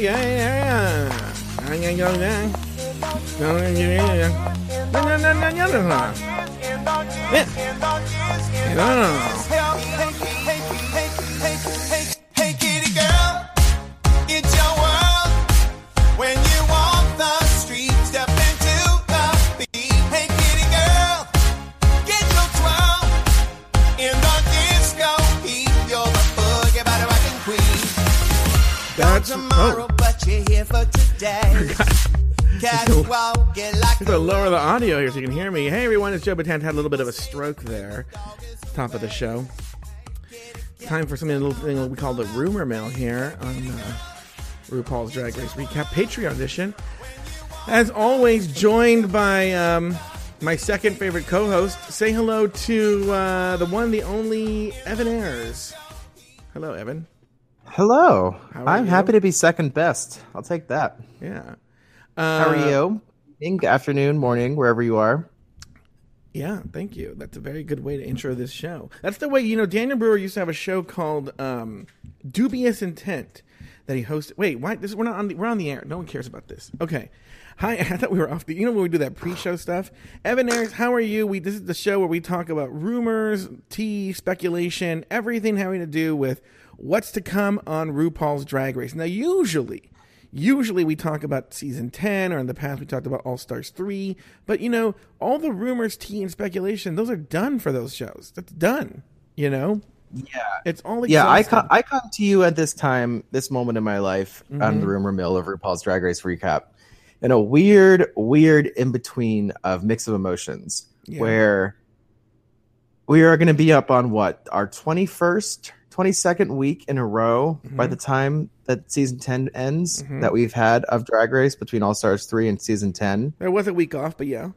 Hey, I'm gonna lower the audio here so you can hear me. Hey everyone, it's Joe Betance. Had a little bit of a stroke there. Top of the show. Time for something a little thing we call the rumor mill here on uh, RuPaul's Drag Race Recap Patreon edition. As always, joined by um, my second favorite co-host. Say hello to uh, the one, the only Evan Ayres. Hello, Evan. Hello. I'm you? happy to be second best. I'll take that. Yeah. How are Uh, you? Evening, afternoon, morning, wherever you are. Yeah, thank you. That's a very good way to intro this show. That's the way you know Daniel Brewer used to have a show called um, Dubious Intent that he hosted. Wait, why? This we're not on the we're on the air. No one cares about this. Okay. Hi, I thought we were off the. You know when we do that pre-show stuff. Evan Ayres, how are you? We this is the show where we talk about rumors, tea, speculation, everything having to do with what's to come on RuPaul's Drag Race. Now, usually usually we talk about season 10 or in the past we talked about all stars 3 but you know all the rumors tea and speculation those are done for those shows that's done you know Yeah. it's all Yeah, I I come to you at this time, this moment in my life on Mm-hmm. the rumor mill of RuPaul's Drag Race recap in a weird, weird in between of mix of emotions Yeah. where we are going to be up on what our 21st 22nd week in a row by Mm-hmm. the time that season 10 ends that we've had of drag race between all stars 3 and season 10 there was a week off but yeah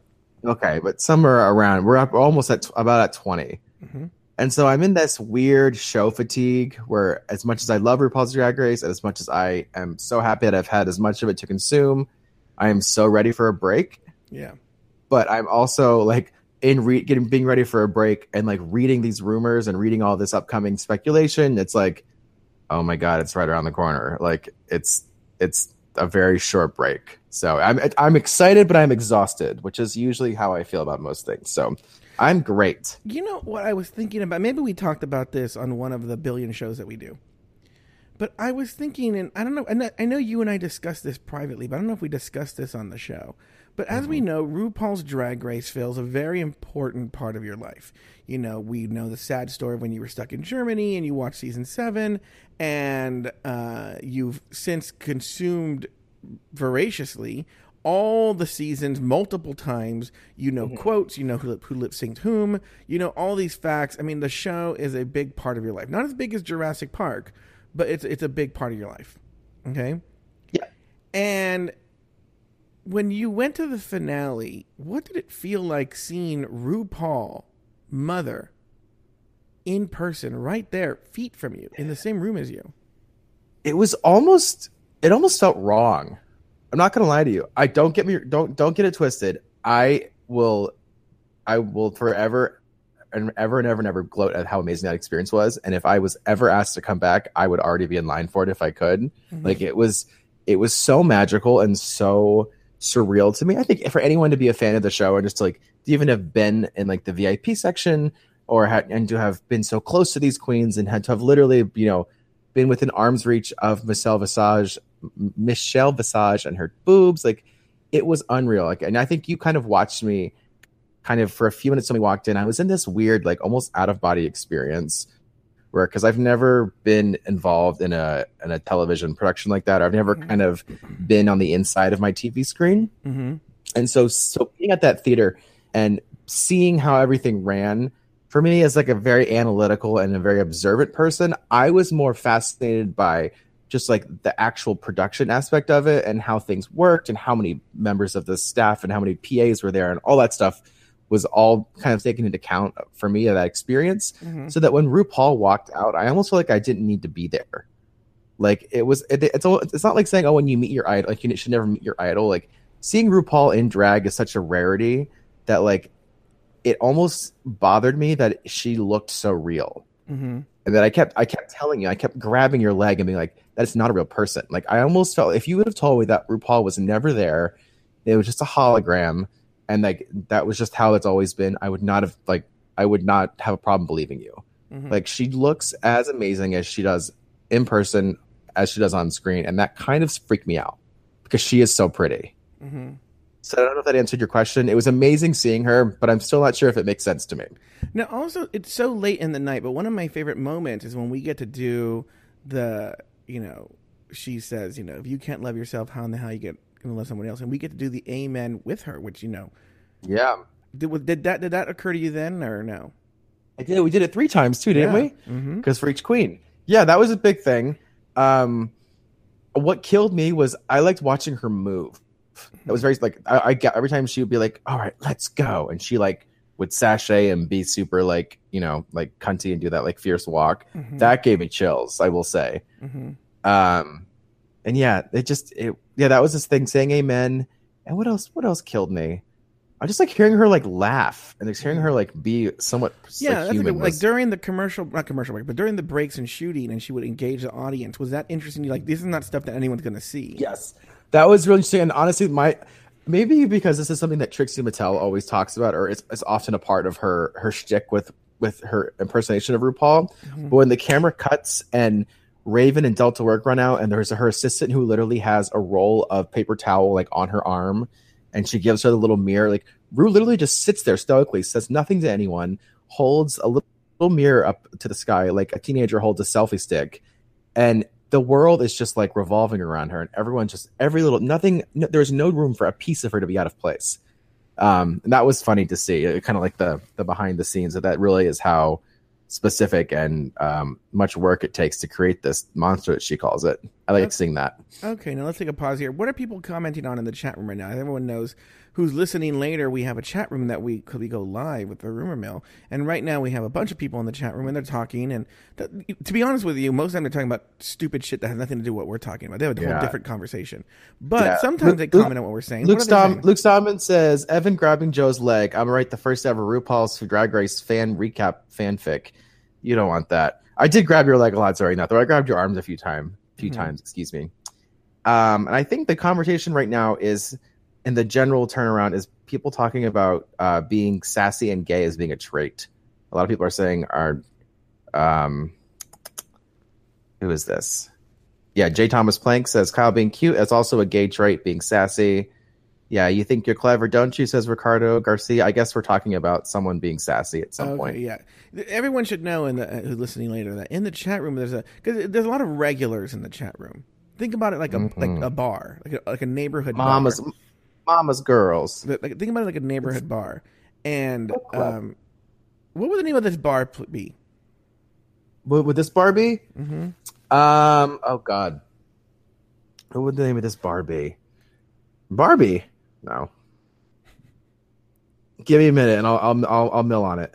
Okay, but somewhere around we're up almost at about at 20. Mhm. And so I'm in this weird show fatigue where as much as I love RuPaul's Drag Race and as much as I am so happy that I've had as much of it to consume, I am so ready for a break, yeah but I'm also like in re- getting being ready for a break and like reading these rumors and reading all this upcoming speculation. It's like, oh my god, it's right around the corner. Like it's it's a very short break. So I'm I'm excited, but I'm exhausted, which is usually how I feel about most things. So I'm great. you know what i was thinking about maybe we talked about this on one of the billion shows that we do but i was thinking and i don't know and I- i know you and i discussed this privately but i don't know if we discussed this on the show but as we know rupaul's drag race fills a very important part of your life you know we know the sad story of when you were stuck in germany and you watched season seven and uh, you've since consumed voraciously all the seasons multiple times. You know quotes, you know who, who lip synced whom, you know all these facts. I mean, the show is a big part of your life. Not as big as Jurassic Park, but it's it's a big part of your life. Okay. Yeah. And when you went to the finale, what did it feel like seeing RuPaul, Mother, in person, right there, feet from you, in the same room as you? It was almost it almost felt wrong. I'm not gonna lie to you. I don't get me don't don't get it twisted. I will I will forever and ever and ever and ever gloat at how amazing that experience was. And if I was ever asked to come back, I would already be in line for it if I could. Mm-hmm. Like it was it was so magical and so surreal to me. I think for anyone to be a fan of the show and just to like even have been in like the VIP section or had and to have been so close to these queens and had to have literally, you know, been within arm's reach of Michelle Visage, Michelle Visage and her boobs, like it was unreal. Like, and I think you kind of watched me kind of for a few minutes when we walked in. I was in this weird, like almost out of body experience where, because I've never been involved in a in a television production like that, or I've never kind of been on the inside of my TV screen. Mm-hmm. And so, so being at that theater and seeing how everything ran for me as like a very analytical and a very observant person, I was more fascinated by just like the actual production aspect of it and how things worked and how many members of the staff and how many PAs were there and all that stuff was all kind of taken into account for me of that experience. Mhm. So that when RuPaul walked out, I almost felt like I didn't need to be there. Like it was, it, it's all, it's not like saying, oh, when you meet your idol, like you should never meet your idol. Like seeing RuPaul in drag is such a rarity that like it almost bothered me that she looked so real. Mm-hmm. And that I kept I kept telling you, I kept grabbing your leg and being like, that's not a real person. Like I almost felt if you would have told me that RuPaul was never there, it was just a hologram, and like that was just how it's always been, I would not have like I would not have a problem believing you. Mhm. Like she looks as amazing as she does in person as she does on screen, and that kind of freaked me out because she is so pretty. Mm-hmm. So I don't know if that answered your question. It was amazing seeing her, but I'm still not sure if it makes sense to me. Now, also, it's so late in the night, but one of my favorite moments is when we get to do the, you know, she says, you know, if you can't love yourself, how in the hell you get gonna love someone else? And we get to do the amen with her, which you know, Yeah, did, did that did that occur to you then or no? I did. We did it three times too, didn't we? Mm-hmm. because for each queen. Yeah, that was a big thing. Um, what killed me was I liked watching her move. That was very like I, I get every time she would be like, "All right, let's go," and she like would sashay and be super like you know like cunty and do that like fierce walk. Mm-hmm. That gave me chills. I will say. hmm Um, and yeah, it just it yeah that was this thing saying amen. And what else? What else killed me? I just like hearing her like laugh and just hearing mm-hmm. her like be somewhat Yeah, like, human. like during the commercial, not commercial break, but during the breaks and shooting, and she would engage the audience. Was that interesting? You like this is not stuff that anyone's gonna see. Yes, that was really interesting. And honestly, my maybe because this is something that Trixie Mattel always talks about, or it's, it's often a part of her her shtick with with her impersonation of RuPaul. Mm-hmm. But when the camera cuts and Raven and Delta Work run out, and there's her assistant who literally has a roll of paper towel like on her arm, and she gives her the little mirror. Like Ru literally just sits there stoically, says nothing to anyone, holds a little, mirror up to the sky like a teenager holds a selfie stick, and the world is just like revolving around her, and everyone just every little nothing. No, there's no room for a piece of her to be out of place. Um, and that was funny to see. Kind of like the the behind the scenes. That that really is how specific and um, much work it takes to create this monster that she calls it. I like Okay. seeing that. Okay, now let's take a pause here. What are people commenting on in the chat room right now? Everyone knows who's listening later. We have a chat room that we could we go live with the rumor mill, and right now we have a bunch of people in the chat room and they're talking. And th- to be honest with you, most of the time they're talking about stupid shit that has nothing to do with what we're talking about. They have a whole different conversation, but Yeah. sometimes Luke- they comment on what we're saying. Luke Stom- Luke says Evan grabbing Joe's leg. I'm gonna write the first ever RuPaul's Drag Race fan recap fanfic. You don't want that. I did grab your leg a lot. Sorry, not though. I grabbed your arms a few times. A Few Mhm. times, excuse me. Um, and I think the conversation right now is, in the general turnaround, is people talking about uh, being sassy and gay as being a trait. A lot of people are saying are, um, who is this? Yeah, J. Thomas Plank says Kyle being cute is also a gay trait, being sassy. Yeah, you think you're clever, don't you? Says Ricardo Garcia. I guess we're talking about someone being sassy at some Okay, point. yeah. Everyone should know in the uh, who's listening later that in the chat room there's a because there's a lot of regulars in the chat room. Think about it like a like Mhm. a bar, like a, like a neighborhood Mama's bar. Mama's girls. Like, think about it like a neighborhood bar. And um, what would the name of this bar be? Would, would this bar be? Mm-hmm. Um. Oh God. What would the name of this bar be? Barbie. No. Give me a minute, and I'll I'll I'll, I'll mill on it.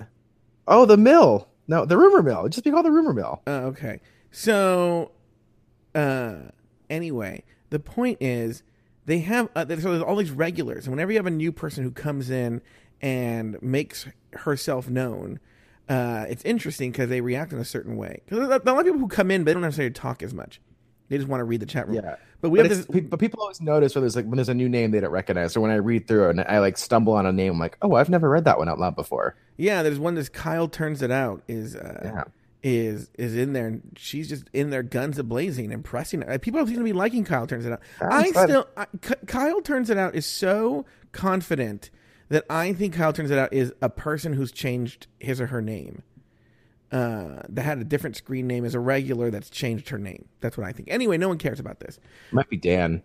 Oh, the mill. No, the rumor mill. It'd just be called the rumor mill. Uh, okay. So, uh, anyway, the point is they have uh, so there's all these regulars, and whenever you have a new person who comes in and makes herself known, uh, it's interesting because they react in a certain way. Because a lot of people who come in, they don't necessarily talk as much. They just want to read the chat room. Yeah. But we But, have this. but people always notice when there's like when there's a new name they don't recognize, or when I read through it and I like stumble on a name, I'm like, oh, I've never read that one out loud before. Yeah, there's one that's Kyle turns it out is uh, Yeah. is is in there, and she's just in there, guns a blazing, impressing. People seem to be liking Kyle turns it out. That's I fun. still I, Kyle turns it out is so confident that I think Kyle turns it out is a person who's changed his or her name. Uh, that had a different screen name as a regular that's changed her name. That's what I think. Anyway, no one cares about this. Might be Dan.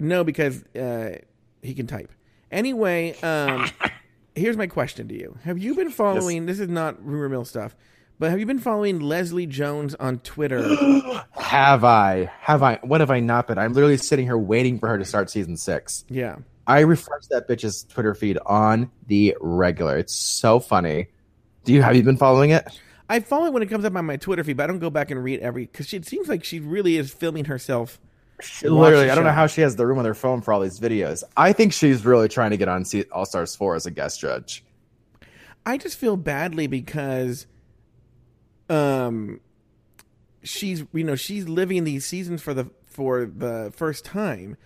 No, because uh, he can type. Anyway, um, here's my question to you: Have you been following? This is not rumor mill stuff, but have you been following Leslie Jones on Twitter? Have I? Have I? What have I not been? I'm literally sitting here waiting for her to start season six. yeah, I refresh that bitch's Twitter feed on the regular. It's so funny. Do you have you been following it? I follow it when it comes up on my Twitter feed, but I don't go back and read every because it seems like she really is filming herself. Literally, I don't know how she has the room on her phone for all these videos. I think she's really trying to get on All Stars four as a guest judge. I just feel badly because um, she's you know she's living these seasons for the for the first time,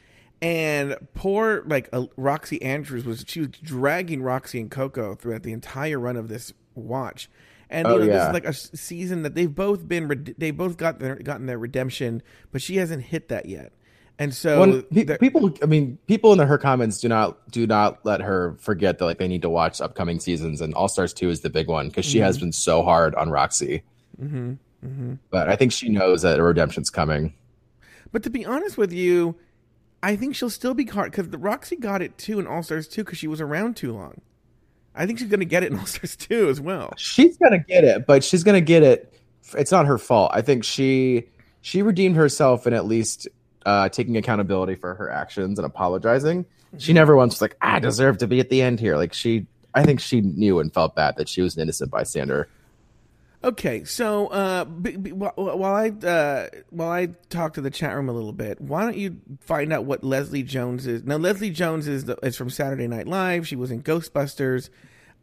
and poor like uh, Roxxxy Andrews was she was dragging Roxxxy and Coco throughout the entire run of this watch. And you Oh, know, this is like a season that they've both been they both got their gotten their redemption, but she hasn't hit that yet. And so people, I mean, people in the, her comments do not do not let her forget that like they need to watch upcoming seasons, and All Stars Two is the big one because she has been so hard on Roxxxy. Mhm, mhm. But I think she knows that a redemption's coming. But to be honest with you, I think she'll still be caught because Roxxxy got it too in All Stars 2 because she was around too long. I think she's going to get it in All Stars 2 as well. She's gonna get it, but she's gonna get it. It's not her fault. I think she she redeemed herself in at least uh, taking accountability for her actions and apologizing. She never once was like, "I deserve to be at the end here." Like she, I think she knew and felt bad that she was an innocent bystander. Okay, so uh, b- b- wh- wh- while I uh, while I talk to the chat room a little bit, why don't you find out what Leslie Jones is? Now, Leslie Jones is the, is from Saturday Night Live. She was in Ghostbusters.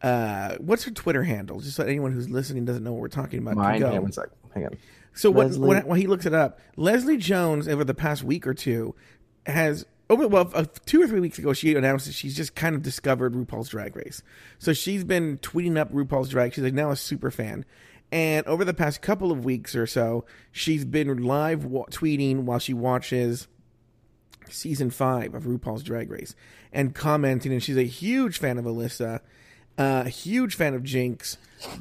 Uh, what's her Twitter handle? Just so anyone who's listening doesn't know what we're talking about. Mine, go. hang on one sec. Hang on. So what, when, when he looks it up, Leslie Jones over the past week or two has over well uh, two or three weeks ago she announced that she's just kind of discovered RuPaul's Drag Race. So she's been tweeting up RuPaul's Drag. She's like now a super fan. And over the past couple of weeks or so, she's been live wa- tweeting while she watches season five of RuPaul's Drag Race and commenting. And she's a huge fan of Alyssa, uh, a huge fan of Jinkx,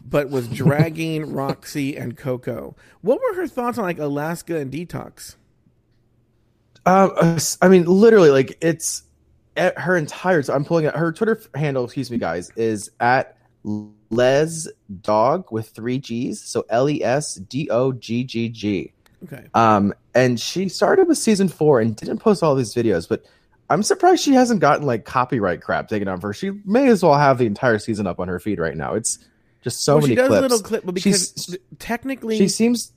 but was dragging Roxxxy and Coco. What were her thoughts on like Alaska and Detox? Um, uh, I mean, literally, like it's at her entire. So I'm pulling it. Her Twitter handle, excuse me, guys, is at Les Dog with three G's. So L E S D O G G G. Okay. Um, and she started with season four and didn't post all these videos, but I'm surprised she hasn't gotten like copyright crap taken off her. She may as well have the entire season up on her feed right now. It's just so well, many she does clips. little clip, but because She's- technically, she seems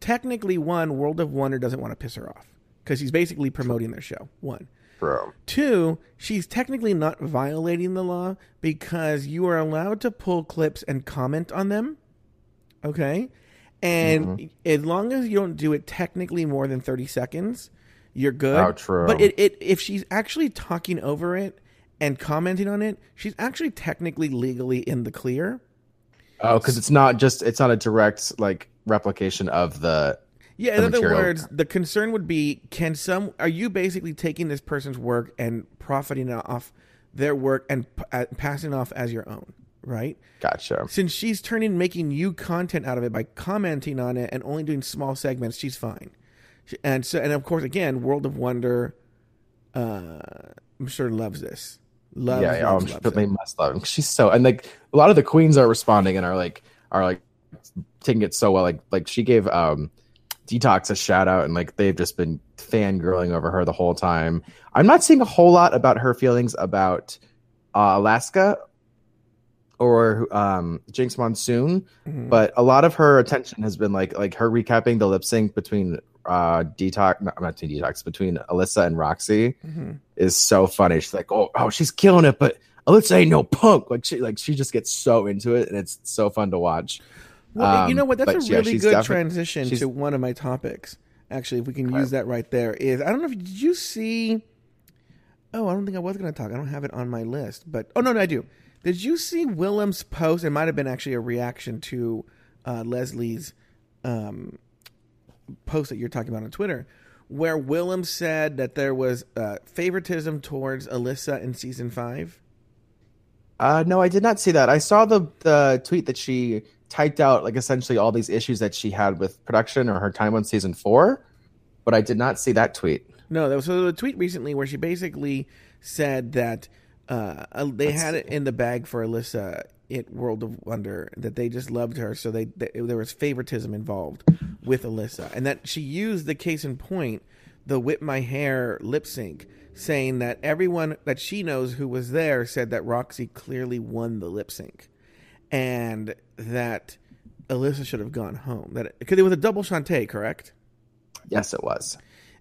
technically, one World of Wonder doesn't want to piss her off because he's basically promoting their show. One. Bro. Two, she's technically not violating the law because you are allowed to pull clips and comment on them. Okay? And Mm-hmm. as long as you don't do it technically more than 30 seconds, you're good. Oh, true. But it, it if she's actually talking over it and commenting on it, she's actually technically legally in the clear. Oh, because it's not just it's not a direct like replication of the Yeah, in other material. words, the concern would be can some are you basically taking this person's work and profiting off their work and p- uh, passing off as your own, right? gotcha. Since she's turning making you content out of it by commenting on it and only doing small segments, she's fine. And so and of course again, World of Wonder uh I'm sure loves this. Loves, yeah, yeah, loves, um, loves they must love him. She's so and like a lot of the queens are responding and are like are like taking it so well. Like like she gave um Detox a shout out and like they've just been fangirling over her the whole time. I'm not seeing a whole lot about her feelings about uh, Alaska or um Jinkx Monsoon, Mhm. but a lot of her attention has been like like her recapping the lip sync between uh Detox not, not between Detox between Alyssa and Roxxxy Mhm. is so funny. She's like, oh, oh, she's killing it, but Alyssa ain't no punk. Like she, like she just gets so into it, and it's so fun to watch. Well, you Um, know what? That's a yeah, really she's good transition to one of my topics. Actually, if we can use that right there, is I don't know if did you see? Oh, I don't think I was going to talk. I don't have it on my list, but oh no, no, I do. Did you see Willam's post? It might have been actually a reaction to uh, Leslie's um, post that you're talking about on Twitter, where Willam said that there was uh, favoritism towards Alyssa in season five. Uh, no, I did not see that. I saw the the tweet that she typed out, like essentially all these issues that she had with production or her time on season four, but I did not see that tweet. No, there was a tweet recently where she basically said that uh, uh, they had it in the bag for Alyssa at World of Wonder that they just loved her, so they, they there was favoritism involved with Alyssa, and that she used the case in point, the "Whip My Hair" lip sync, saying that everyone that she knows who was there said that Roxxxy clearly won the lip sync, and that Alyssa should have gone home. That because it was a double shantay, correct? Yes, it was.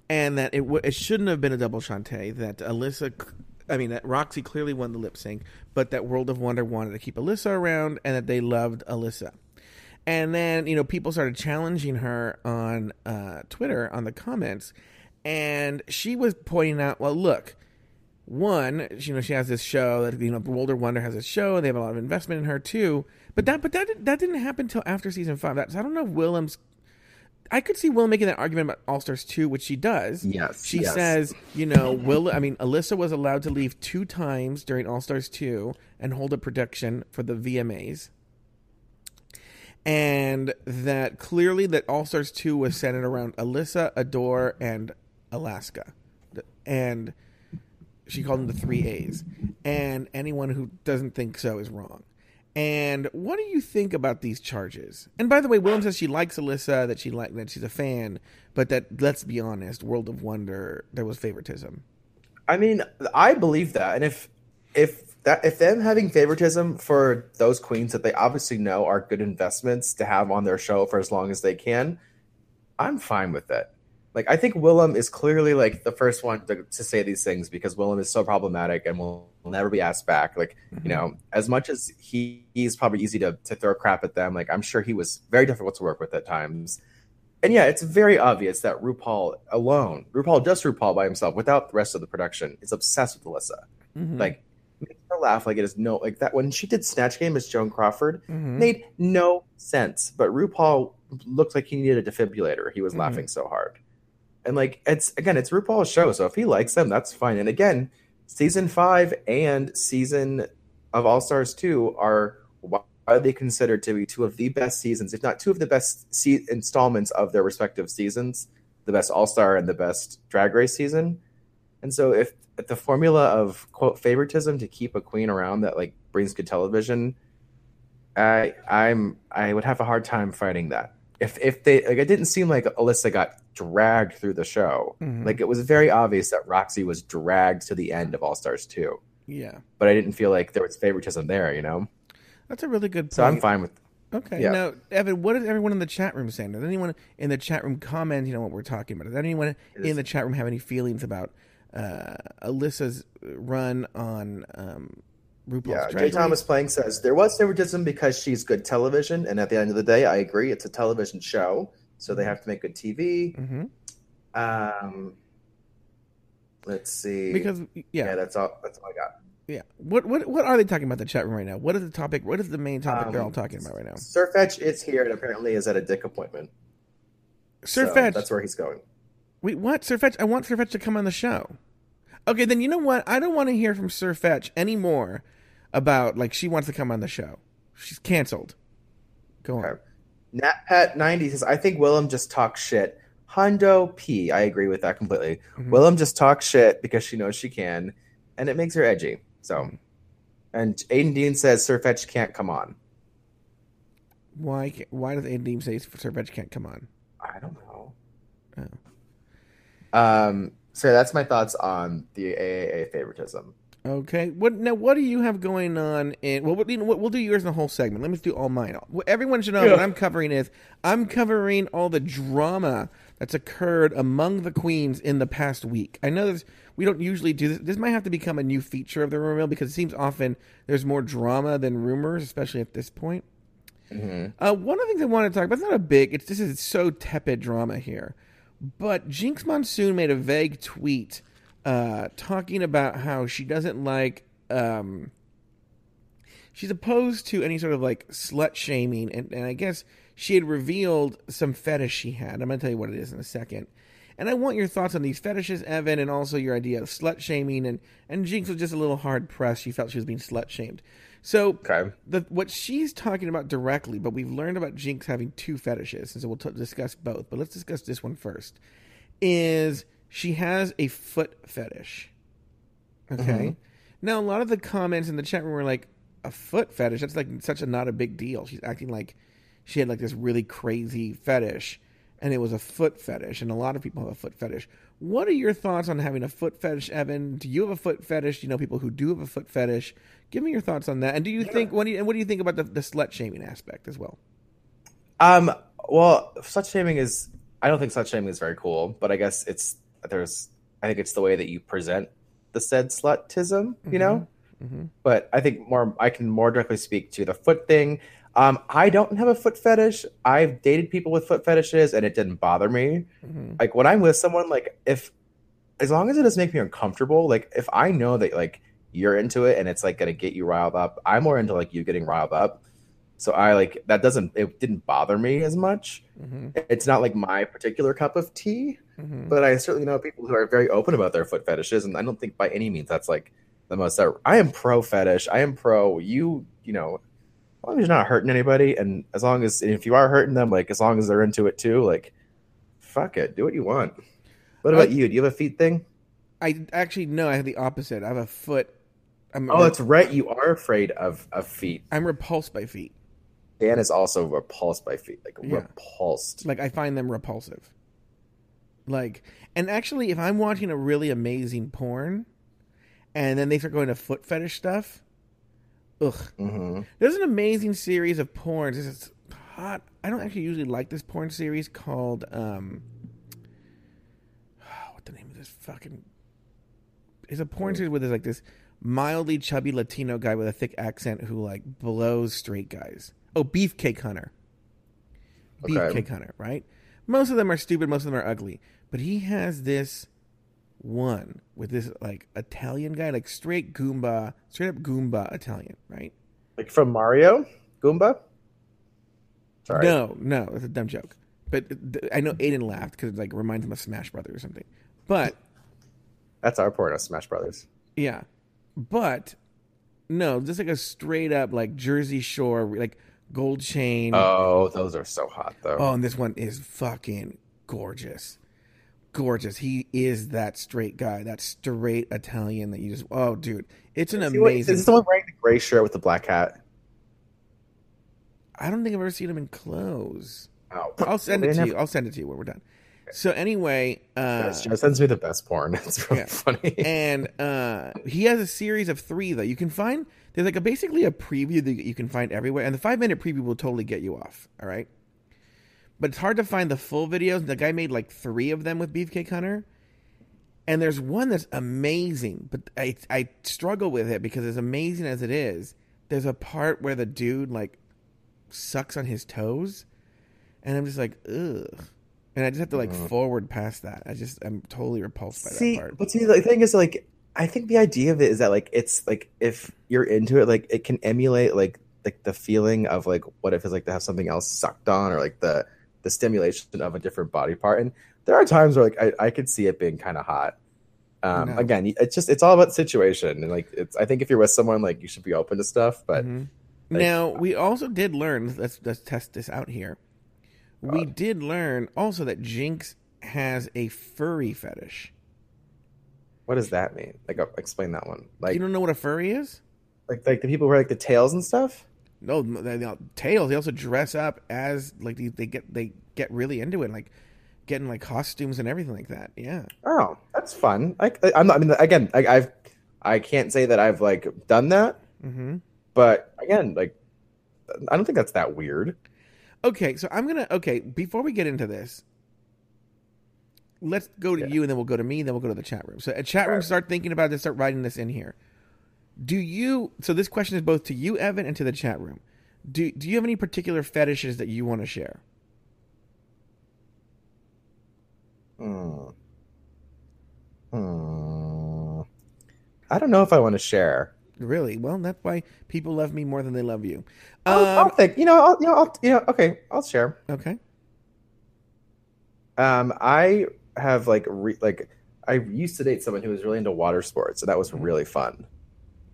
and that it, w- it shouldn't have been a double shantay. That Alyssa, c- I mean, that Roxxxy clearly won the lip sync, but that World of Wonder wanted to keep Alyssa around, and that they loved Alyssa. And then, you know, people started challenging her on uh, Twitter on the comments. And she was pointing out, well, look, one, you know, she has this show that, you know, World of Wonder has this show. And they have a lot of investment in her, too. But that, but that, that didn't happen until after season five. That's, I don't know if Willam's I could see Will making that argument about All Stars 2, which she does. Yes, She yes. says, you know, Will, I mean, Alyssa was allowed to leave two times during All Stars 2 and hold a production for the VMAs. And that clearly that All Stars 2 was centered around Alyssa, Adore, and Alaska. And she called them the three A's. And anyone who doesn't think so is wrong. And what do you think about these charges? And by the way, Willam says she likes Alyssa, that she like that she's a fan, but that let's be honest, World of Wonder there was favoritism. I mean, I believe that, and if if that if them having favoritism for those queens that they obviously know are good investments to have on their show for as long as they can, I'm fine with it. Like I think Willam is clearly like the first one to, to say these things because Willam is so problematic and will, will never be asked back. Like you know, as much as he he's probably easy to to throw crap at them, like I'm sure he was very difficult to work with at times. And yeah, it's very obvious that RuPaul alone, RuPaul just RuPaul by himself, without the rest of the production, is obsessed with Alyssa. Mhm. Like makes her laugh like it is no like that when she did Snatch Game as Joan Crawford Mhm. made no sense. But RuPaul looked like he needed a defibrillator. He was Mhm. laughing so hard. And like it's again, it's RuPaul's show, so if he likes them, that's fine. And again, season five and season of All Stars two are widely considered to be two of the best seasons, if not two of the best se- installments of their respective seasons, the best All Star and the best Drag Race season. And so, if, if the formula of quote favoritism to keep a queen around that like brings good television, I I'm I would have a hard time fighting that. If if they like, it didn't seem like Alyssa got dragged through the show. Mhm. Like it was very obvious that Roxxxy was dragged to the end of All Stars two, Yeah, but I didn't feel like there was favoritism there. You know, that's a really good point. so I'm fine with. Okay. Yeah. Now, Evan, what is everyone in the chat room saying? Does anyone in the chat room comment? You know what we're talking about? Does anyone in the chat room have any feelings about uh, Alyssa's run on um, RuPaul's Yeah, Drag Jay Race? Thomas Plank says there was favoritism because she's good television, and at the end of the day, I agree, it's a television show, so they have to make good TV. Mhm. Um, let's see. Because yeah, yeah, that's all. That's all I got. yeah. What what what are they talking about in the chat room right now? What is the topic? What is the main topic they're Um, all talking about right now? Sir Fetch is here and apparently is at a dick appointment. Sir So That's where he's going. Wait, what? Sir Fetch? I want Sir Fetch to come on the show. Okay, then you know what? I don't want to hear from Sir Fetch anymore about like she wants to come on the show. She's canceled. Go on. Okay. NatPat90 says, I think Willam just talks shit. Hondo P. I agree with that completely. Mhm. Willam just talks shit because she knows she can, and it makes her edgy. So, Mm-hmm. and Aiden Dean says Sir Fetch can't come on. Why? Why does Aiden Deem say Sir Fetch can't come on? I don't know. Oh. Um, so that's my thoughts on the AAA favoritism. Okay. What now? What do you have going on? In well, what, you know, we'll do yours in the whole segment. Let me do all mine. Everyone should know Yeah. what I'm covering is I'm covering all the drama that's occurred among the queens in the past week. I know this, we don't usually do this. This might have to become a new feature of the rumor mill because it seems often there's more drama than rumors, especially at this point. Uh, one of the things I want to talk about, it's not a big, it's this is so tepid drama here, but Jinkx Monsoon made a vague tweet uh, talking about how she doesn't like, um, she's opposed to any sort of like slut shaming, and, and I guess she had revealed some fetish she had. I'm going to tell you what it is in a second. And I want your thoughts on these fetishes, Evan, and also your idea of slut shaming. And, and Jinkx was just a little hard pressed. She felt she was being slut shamed. So Okay. the what she's talking about directly, but we've learned about Jinkx having two fetishes, and so we'll t- discuss both. But let's discuss this one first. Is she has a foot fetish? Okay. Now a lot of the comments in the chat room were like, "A foot fetish? That's like such a not a big deal." She's acting like she had like this really crazy fetish, and it was a foot fetish, and a lot of people have a foot fetish. What are your thoughts on having a foot fetish, Evan? Do you have a foot fetish? Do you know people who do have a foot fetish? Give me your thoughts on that. And do you think what do you, and what do you think about the, the slut shaming aspect as well? Um, well, slut shaming is, I don't think slut shaming is very cool, but I guess it's, there's, I think it's the way that you present the said slutism, you know? Mhm. But I think more, I can more directly speak to the foot thing. Um, I don't have a foot fetish. I've dated people with foot fetishes, and it didn't bother me. Mhm. Like when I'm with someone, like if as long as it doesn't make me uncomfortable, like if I know that like you're into it and it's like gonna get you riled up, I'm more into like you getting riled up. So I like that doesn't it didn't bother me as much. Mhm. It's not like my particular cup of tea, Mhm. but I certainly know people who are very open about their foot fetishes, and I don't think by any means that's like the most. I am pro fetish. I am pro you. You know, as long as you're not hurting anybody, and as long as if you are hurting them, like as long as they're into it too, like fuck it, do what you want. What about I- you? Do you have a feet thing? I actually no, I have the opposite. I have a foot. I'm, Oh, that's right. You are afraid of of feet. I'm repulsed by feet. Dan is also repulsed by feet, like Yeah. repulsed. Like I find them repulsive. Like, and actually, if I'm watching a really amazing porn, and then they start going to foot fetish stuff, ugh. hmm There's an amazing series of porns. It's hot. I don't actually usually like this porn series called um. What the name of this fucking? It's a porn series where there's like this mildly chubby Latino guy with a thick accent who like blows straight guys. Oh, Beefcake Hunter. Okay. Beefcake Hunter, right? Most of them are stupid. Most of them are ugly. But he has this one with this like Italian guy, like straight Goomba, straight up Goomba Italian, right? Like from Mario, Goomba. Sorry. No, no, it's a dumb joke. But th- I know Aiden laughed because it like reminds him of Smash Brothers or something. But That's our port of Smash Brothers. yeah, but no, just like a straight up like Jersey Shore, like gold chain. Oh, those are so hot though. Oh, and this one is fucking gorgeous. Gorgeous. He is that straight guy, that straight Italian that you just. Oh, dude, it's an what- amazing. Is someone wearing the gray shirt with the black hat? I don't think I've ever seen him in clothes. Oh, I'll send it to never- you. I'll send it to you when we're done. So anyway, uh, Joe sends me the best porn. It's really Yeah. funny. and uh, he has a series of three that you can find. There's like a basically a preview that you can find everywhere, and the five minute preview will totally get you off. All right, but it's hard to find the full videos. The guy made like three of them with Beefcake Hunter, and there's one that's amazing, but I I struggle with it because as amazing as it is, there's a part where the dude like sucks on his toes, and I'm just like ugh. And I just have to like uh-huh. forward past that. I just I'm totally repulsed by see, that part. but see, the thing is, like, I think the idea of it is that, like, it's like if you're into it, like, it can emulate like like the feeling of like what it feels like to have something else sucked on, or like the the stimulation of a different body part. And there are times where like I, I could see it being kind of hot. Um, No. Again, it's just it's all about situation, and like it's. I think if you're with someone, like, you should be open to stuff. But Mhm. like- now we also did learn. Let's let's test this out here. We did learn also that Jinkx has a furry fetish. What does that mean? Like, uh, explain that one. Like, you don't know what a furry is? like, like the people who wear like the tails and stuff. No, they, they, tails. They also dress up as like they, they get they get really into it, like getting like costumes and everything like that. Yeah. Oh, that's fun. I, I'm not. I mean, again, I, I've I can't say that I've like done that, hmm but again, like I don't think that's that weird. Okay, so I'm gonna. Okay, before we get into this, let's go to Yeah. you, and then we'll go to me, and then we'll go to the chat room. So, at chat room, Right. start thinking about this. Start writing this in here. Do you? So, this question is both to you, Evan, and to the chat room. Do Do you have any particular fetishes that you want to share? Hmm. Hmm. I don't know if I want to share. Really? Well, that's why people love me more than they love you. I'll, I'll Um, think. You know. I'll, you know. I'll, you know. Okay. I'll share. okay. Um, I have like re- like I used to date someone who was really into water sports, and that was mm-hmm. really fun.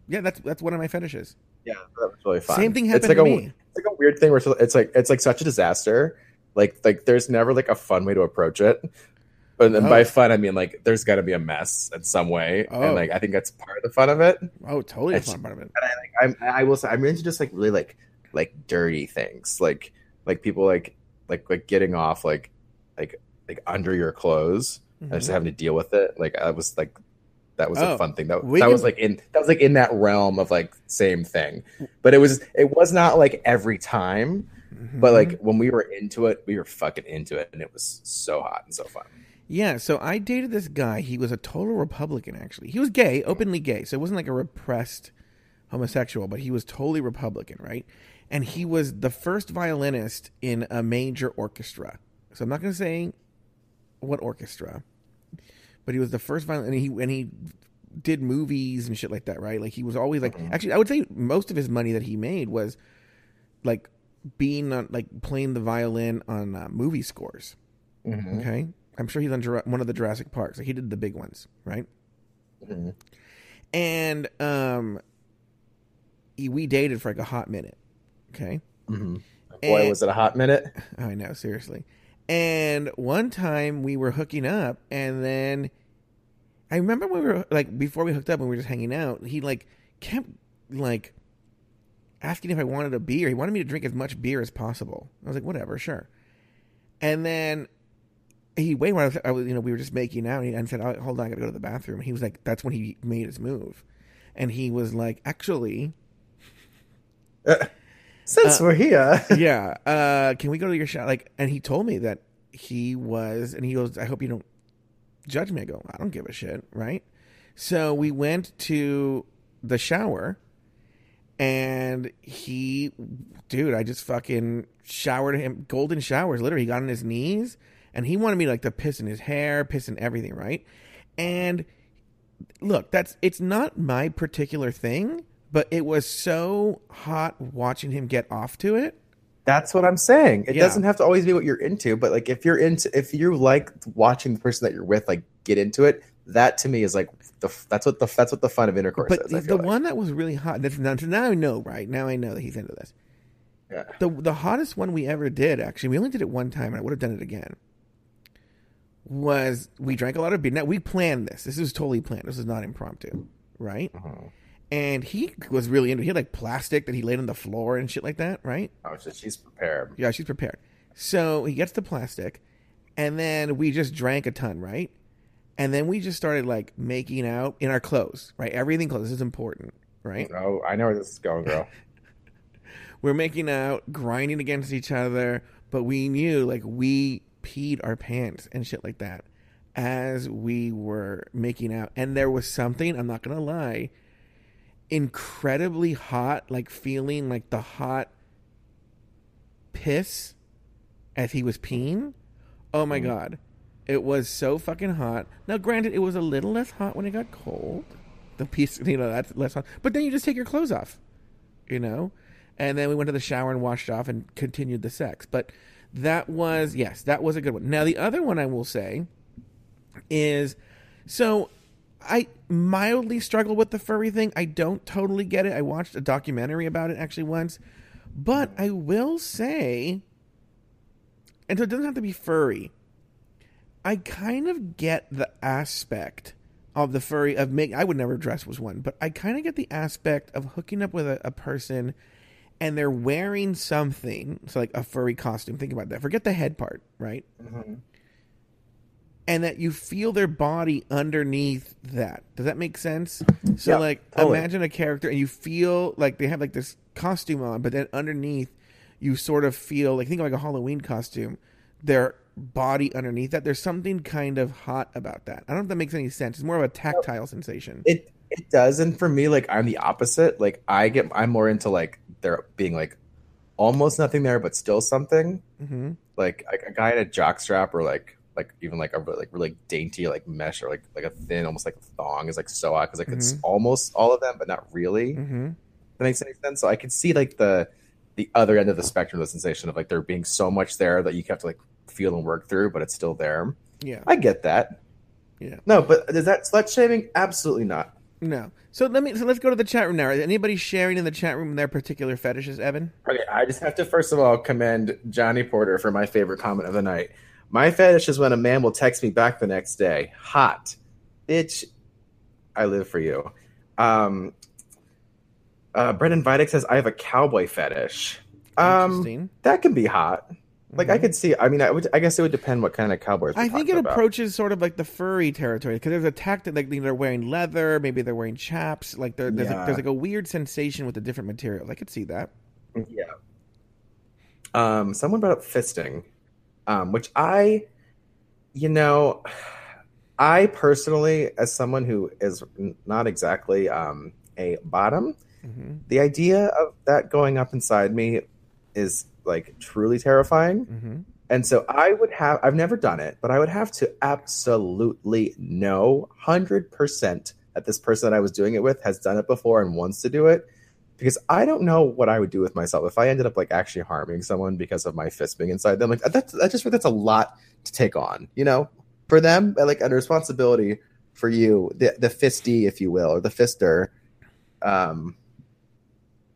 Yeah, that's that's one of my fetishes. Yeah, that was really fun. Same thing It's happened like to a, me. It's like a weird thing where it's- it's like it's like such a disaster. Like like there's never like a fun way to approach it. And then Oh. by fun I mean like there's got to be a mess in some way, Oh. and like I think that's part of the fun of it. Oh, totally It's- fun part of it. And I like I'm I will say I'm into just like really like like dirty things, like like people like like like getting off like like like under your clothes and just Mhm. having to deal with it. Like I was like that was Oh, a fun thing. That that can- was like in that was like in that realm of like same thing. But it was it was not like every time. But Mhm. like when we were into it, we were fucking into it, and it was so hot and so fun. Yeah, so I dated this guy. He was a total Republican, actually. He was gay, openly gay. So it wasn't like a repressed homosexual, but he was totally Republican, right? and he was the first violinist in a major orchestra. So I'm not going to say what orchestra, but he was the first violin, and he and he did movies and shit like that, right? Like he was always like, actually, I would say most of his money that he made was like being on, like playing the violin on uh, movie scores. Mhm. Okay, I'm sure he's on Jura- one of the Jurassic Parks. Like he did the big ones, right? Mhm. And um, he, we dated for like a hot minute. Okay, Mhm. Boy, And- was it a hot minute? I know, seriously. And one time we were hooking up, and then I remember when we were like before we hooked up and we were just hanging out. He like kept like asking if I wanted a beer. He wanted me to drink as much beer as possible. I was like, whatever, sure. And then he waited when I was, I was you know, we were just making out, and, he, and said, oh, "Hold on, I gotta go to the bathroom." And he was like, "That's when he made his move," and he was like, "Actually." Since Uh, we're here, yeah. Uh, can we go to your shot? Like, and he told me that he was, and he goes, I hope you don't judge me. I go, I don't give a shit, right? So we went to the shower, and he, dude, I just fucking showered him, golden showers. Literally, he got on his knees, and he wanted me like to piss in his hair, piss in everything, right? And look, that's it's not my particular thing, but it was so hot watching him get off to it. that's what I'm saying. It Yeah. doesn't have to always be what you're into, but like if you're into, if you like watching the person that you're with, like get into it. That to me is like the that's what the that's what the fun of intercourse But is. The like. one that was really hot. That's now, now I know, right? Now I know that he's into this. Yeah. The the hottest one we ever did, actually, we only did it one time, and I would have done it again. Was we drank a lot of beer? Now we planned this. This was totally planned. This was not impromptu, right? Uh-huh. And he was really into. He had like plastic that he laid on the floor and shit like that, right? Oh, so she's prepared. Yeah, she's prepared. So he gets the plastic, and then we just drank a ton, right? And then we just started like making out in our clothes, right? Everything clothes. Is important, right? Oh, I know where this is going, girl. We're making out, grinding against each other, but we knew like we peed our pants and shit like that as we were making out. And there was something, I'm not gonna lie, incredibly hot, like feeling like the hot piss as he was peeing. Oh my mm-hmm. god. It was so fucking hot. Now granted it was a little less hot when it got cold. The piece you know, that's less hot. But then you just take your clothes off. You know? And then we went to the shower and washed off and continued the sex. But that was yes, that was a good one. Now the other one I will say is so I mildly struggle with the furry thing. I don't totally get it. I watched a documentary about it actually once. But I will say and so it doesn't have to be furry. I kind of get the aspect of the furry of make I would never dress was one, but I kind of get the aspect of hooking up with a, a person and they're wearing something, so like a furry costume. Think about that. Forget the head part, right? Mm-hmm. And that you feel their body underneath that. Does that make sense? So Yeah, like totally. imagine a character and you feel like they have like this costume on, but then underneath you sort of feel like think of like a Halloween costume. Their body underneath that. There's something kind of hot about that. I don't know if that makes any sense. It's more of a tactile sensation. It it does, and for me, like I'm the opposite. Like I get, I'm more into like there being like almost nothing there, but still something. hmm Like like a guy in a jock strap, or like like even like a like really dainty like mesh, or like like a thin, almost like a thong is like so hot because like it's almost all of them, but not really. hmm That makes any sense. So I could see like the the other end of the spectrum, the sensation of like there being so much there that you have to like feel and work through, but it's still there. Yeah. I get that. Yeah. No, but is that slut shaming? Absolutely not. No. So let me. So let's go to the chat room now. Is anybody sharing in the chat room their particular fetishes, Evan? Okay, I just have to first of all commend Johnny Porter for my favorite comment of the night. My fetish is when a man will text me back the next day. Hot. Bitch, I live for you. Um uh Brendan Vidic says I have a cowboy fetish. Um that can be hot. Like I Mhm. could see I mean I would I guess it would depend what kind of cowboys I think it about. approaches sort of like the furry territory because there's a tactic like they're wearing leather, maybe they're wearing chaps. Like there's, Yeah. a, there's like a weird sensation with the different materials. I could see that. Yeah. Um, someone brought up fisting, um, which I, you know, I personally, as someone who is not exactly um, a bottom, The idea of that going up inside me is like truly terrifying. hmm And so I would have, I've never done it, but I would have to absolutely know 100% that this person that I was doing it with has done it before and wants to do it. Because I don't know what I would do with myself if I ended up like actually harming someone because of my fist being inside them. Like that's, I just that's a lot to take on, you know, for them, like a responsibility for you, the, the fisty, if you will, or the fister. Um,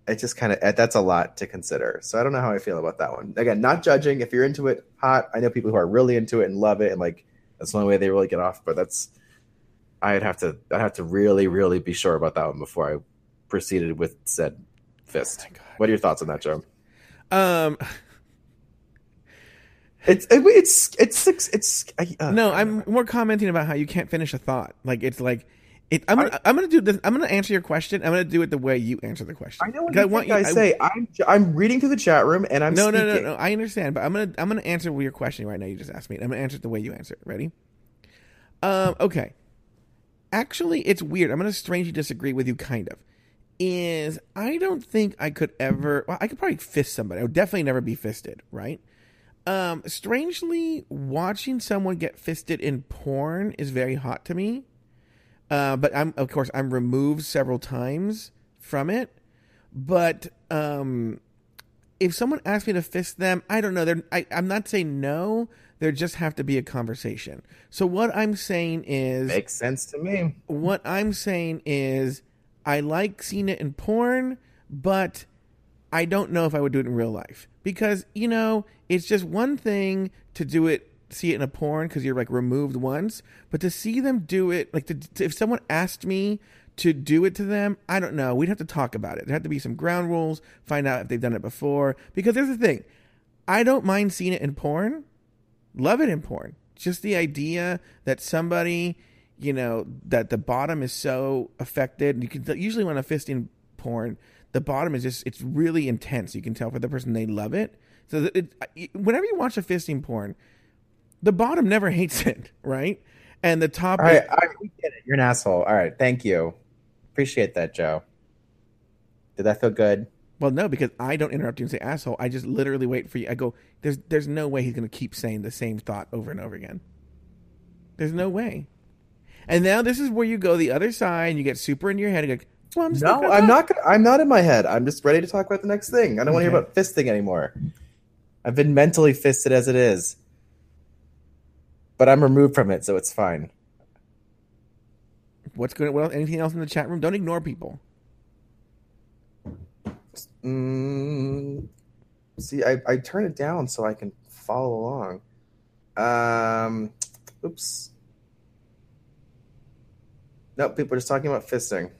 it just kind of that's a lot to consider. So I don't know how I feel about that one. Again, not judging. If you're into it, hot. I know people who are really into it and love it, and like that's the only way they really get off. But that's I'd have to I'd have to really really be sure about that one before I proceeded with said fist. What are your thoughts on that, Joe? Um, It's it's it's it's, it's I, uh, no, I'm more commenting about how you can't finish a thought. Like it's like it. I'm gonna, I'm gonna do this. I'm gonna answer your question. I'm gonna do it the way you answer the question. I know what you want think I, I- say. I'm I'm reading through the chat room and I'm no, no, no, no. I understand, but I'm gonna I'm gonna answer your question right now. You just asked me. I'm gonna answer it the way you answer it. Ready? Um. Okay. Actually, it's weird. I'm gonna strangely disagree with you. Kind of. Is I don't think I could ever. Well, I could probably fist somebody. I would definitely never be fisted. Right. Um. Strangely, watching someone get fisted in porn is very hot to me. Uh, but I'm of course I'm removed several times from it. But um, if someone asks me to fist them, I don't know. They're, I, I'm not saying no. There just have to be a conversation. So what I'm saying is, Makes sense to me. what I'm saying is, I like seeing it in porn, but I don't know if I would do it in real life because you know it's just one thing to do it, see it in a porn because you're like removed once, but to see them do it, like to, to- if someone asked me to do it to them, I don't know. We'd have to talk about it. There have to be some ground rules, find out if they've done it before. Because there's the thing, I don't mind seeing it in porn, love it in porn. Just the idea that somebody, you know, that the bottom is so affected. You can usually when a fisting porn, the bottom is just it's really intense. You can tell for the person they love it. So that it, whenever you watch a fisting porn, the bottom never hates it, right? And the top, All is- right, right, we get it. You're an asshole. All right, thank you. Appreciate that, Joe. Did that feel good? Well, no, because I don't interrupt you and say asshole. I just literally wait for you. I go, there's there's no way he's gonna keep saying the same thought over and over again. There's no way. And now this is where you go the other side and you get super into your head and go, well, I'm just No, I'm not. Gonna, I'm not in my head. I'm just ready to talk about the next thing. I don't want to hear about fisting anymore. I've been mentally fisted as it is, but I'm removed from it, so it's fine. What's going? Well, anything else in the chat room? Don't ignore people. Mm, see, I, I turn it down so I can follow along. Um, oops. No, people are just talking about fisting.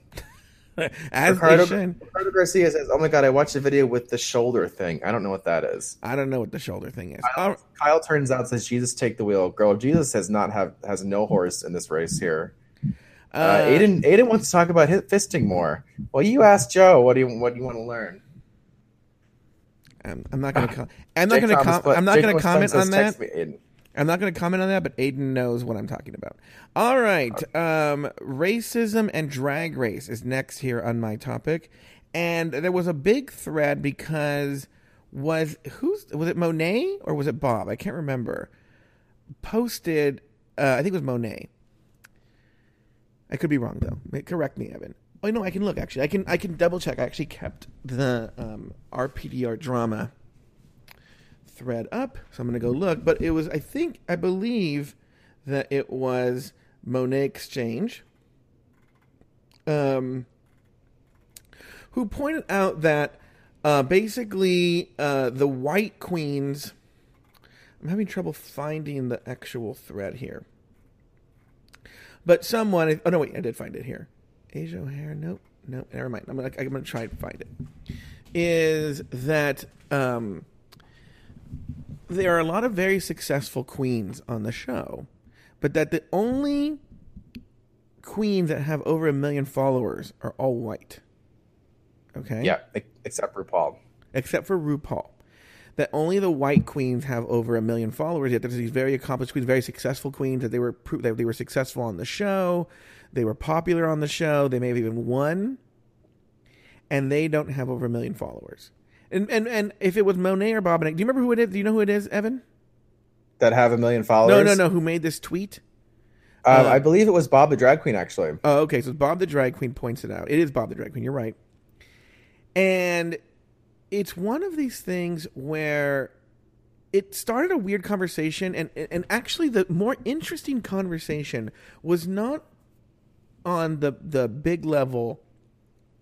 As Ricardo. Ricardo Garcia says, "Oh my god, I watched a video with the shoulder thing. I don't know what that is." I don't know what the shoulder thing is. Kyle, All- Kyle turns out says, "Jesus, take the wheel, girl." Jesus has not have has no horse in this race here. Uh, uh, Aiden Aiden wants to talk about hit fisting more. Well, you asked Joe. What do you what do you want to learn? I'm, I'm not gonna. Com- I'm not gonna. Thomas Com- I'm not gonna comment on that. I'm not going to comment on that, but Aiden knows what I'm talking about. All right. Um, racism and drag race is next here on my topic. And there was a big thread because was who's was it Monet or was it Bob? I can't remember. Posted uh, I think it was Monet. I could be wrong though. Correct me, Evan. Oh no, I can look actually. I can I can double check. I actually kept the um, RPDR drama thread up, so I'm going to go look. But it was, I think, I believe that it was Monet X Change, um, who pointed out that uh, basically uh, the white queens. I'm having trouble finding the actual thread here. But someone, oh no, wait, I did find it here. Asia O'Hara, nope, nope, never mind. I'm gonna, I'm gonna try and find it. Is that um, there are a lot of very successful queens on the show, but that the only queens that have over a million followers are all white. Okay. Yeah, except RuPaul. Except for RuPaul. That only the white queens have over a million followers. Yet there's these very accomplished queens, very successful queens that they were that they were successful on the show. They were popular on the show. They may have even won. and they don't have over a million followers. And and and if it was Monet or Bob, do you remember who it is? Do you know who it is, Evan? That have a million followers. No, no, no. Who made this tweet? Um, Uh, I believe it was Bob the drag queen. Actually, Oh, okay. So Bob the drag queen points it out. It is Bob the drag queen. You're right. And it's one of these things where it started a weird conversation, and and actually the more interesting conversation was not on the the big level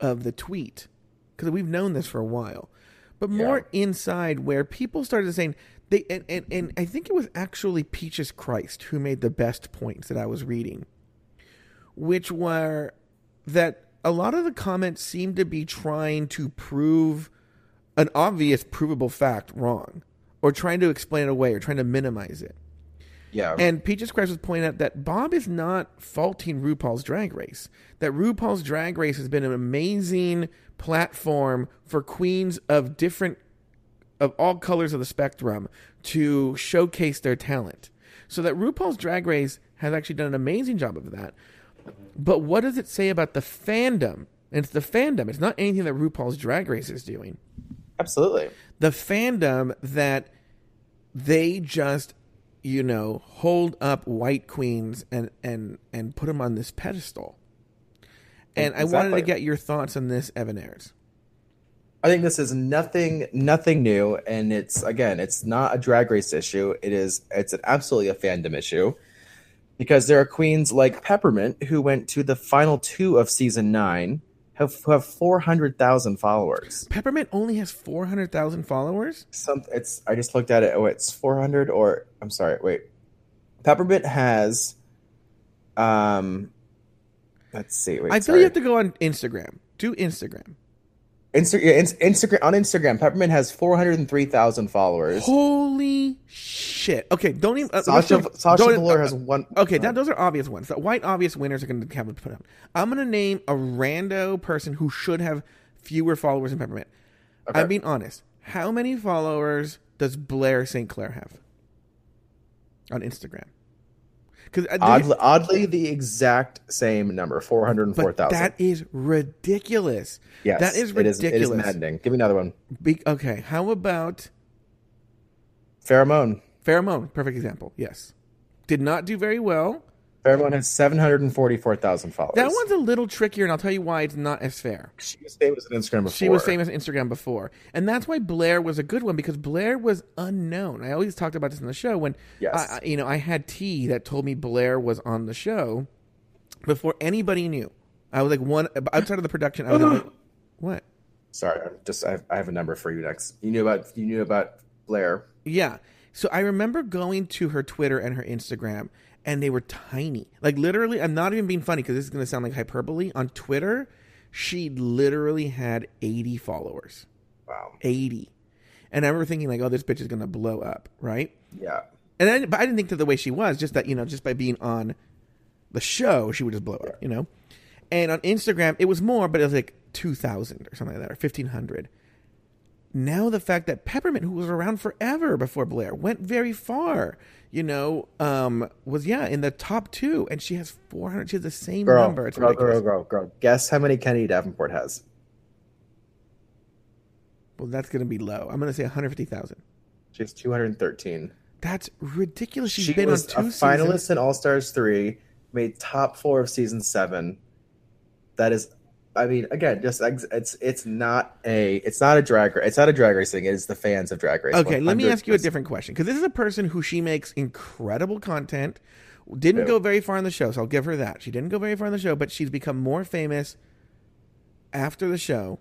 of the tweet because we've known this for a while, but more inside where people started saying they and, and and I think it was actually Peaches Christ who made the best points that I was reading which were that a lot of the comments seemed to be trying to prove an obvious provable fact wrong or trying to explain it away or trying to minimize it. Yeah, And Peaches Christ was pointing out that Bob is not faulting RuPaul's Drag Race. That RuPaul's Drag Race has been an amazing platform for queens of different, of all colors of the spectrum to showcase their talent. So that RuPaul's Drag Race has actually done an amazing job of that. But what does it say about the fandom? And it's the fandom. It's not anything that RuPaul's Drag Race is doing absolutely. the fandom that they just you know hold up white queens and and and put them on this pedestal. And i wanted to get your thoughts on this evan ayres I think this is nothing nothing new and it's again it's not a drag race issue. It is it's an absolutely a fandom issue because there are queens like Peppermint who went to the final 2 of season 9 have who have 400,000 followers. peppermint only has 400000 followers? Some it's I just looked at it. Oh it's 400 or I'm sorry wait. Peppermint has um let's see wait i feel you have to go on instagram. Do instagram Insta- yeah, Instagram on Instagram Peppermint has 403,000 followers. holy shit okay don't even uh, Sasha let's- Sasha don't- uh, has one. Okay, that, those are obvious ones. The white obvious winners are going to have to put up. I'm going to name a rando person who should have fewer followers than Peppermint. Okay. I'm being honest. How many followers does Blair St. Clair have on Instagram? Because uh, oddly, oddly, the exact same number, four hundred and four thousand. That is ridiculous. Yes, that is It is, it is ridiculous. maddening. Give me another one. Be- okay, how about Farrah Moan. Pheromone? Perfect example. Yes, did not do very well. Farrah Moan has seven hundred and forty-four thousand followers. That one's a little trickier, and I'll tell you why it's not as fair. She was famous on Instagram before. She was famous on Instagram before. And that's why Blair was a good one because Blair was unknown. I always talked about this in the show when Yes. I, I- you know, I had T that told me Blair was on the show before anybody knew. I was like one outside of the production. I was like, what? Sorry, I'm just I have, I have a number for you next. You knew about you knew about Blair. Yeah. So I remember going to her Twitter and her Instagram, and they were tiny. Like literally, I'm not even being funny because this is going to sound like hyperbole. On Twitter, she literally had 80 followers. Wow. 80. And I remember thinking like, oh, this bitch is going to blow up, right? Yeah. And I, but I didn't think that the way she was, just that you know, just by being on the show, she would just blow up, you know. And on Instagram, it was more, but it was like two thousand or something like that, or fifteen hundred. Now the fact that Peppermint, who was around forever before Blair, went very far, you know, um, was yeah in the top two, and she has four hundred. She has the same Girl, number. It's girl, ridiculous. girl, girl, girl. Guess how many Kennedy Davenport has? Well, that's going to be low. I'm going to say one hundred fifty thousand. She has two hundred thirteen. That's ridiculous. She's she been was on two a finalist seasons. in All Stars three, made top four of season seven. That is, I mean, again, just it's it's not a it's not a drag race. It's not a drag race thing. It's the fans of drag race. Okay, let me ask you a different question because this is a person who she makes incredible content. Didn't go very far in the show, so I'll give her that. She didn't go very far in the show, but she's become more famous after the show.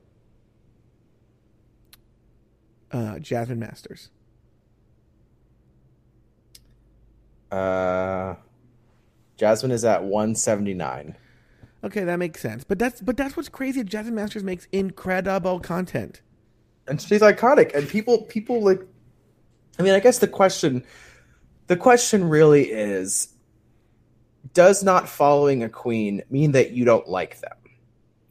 Uh, Jasmine Masters. Uh, Jasmine is at one seventy nine. Okay, that makes sense. But that's but that's what's crazy. Jasmine Masters makes incredible content. and she's iconic and people people like i mean i guess the question the question really is does not following a queen mean that you don't like them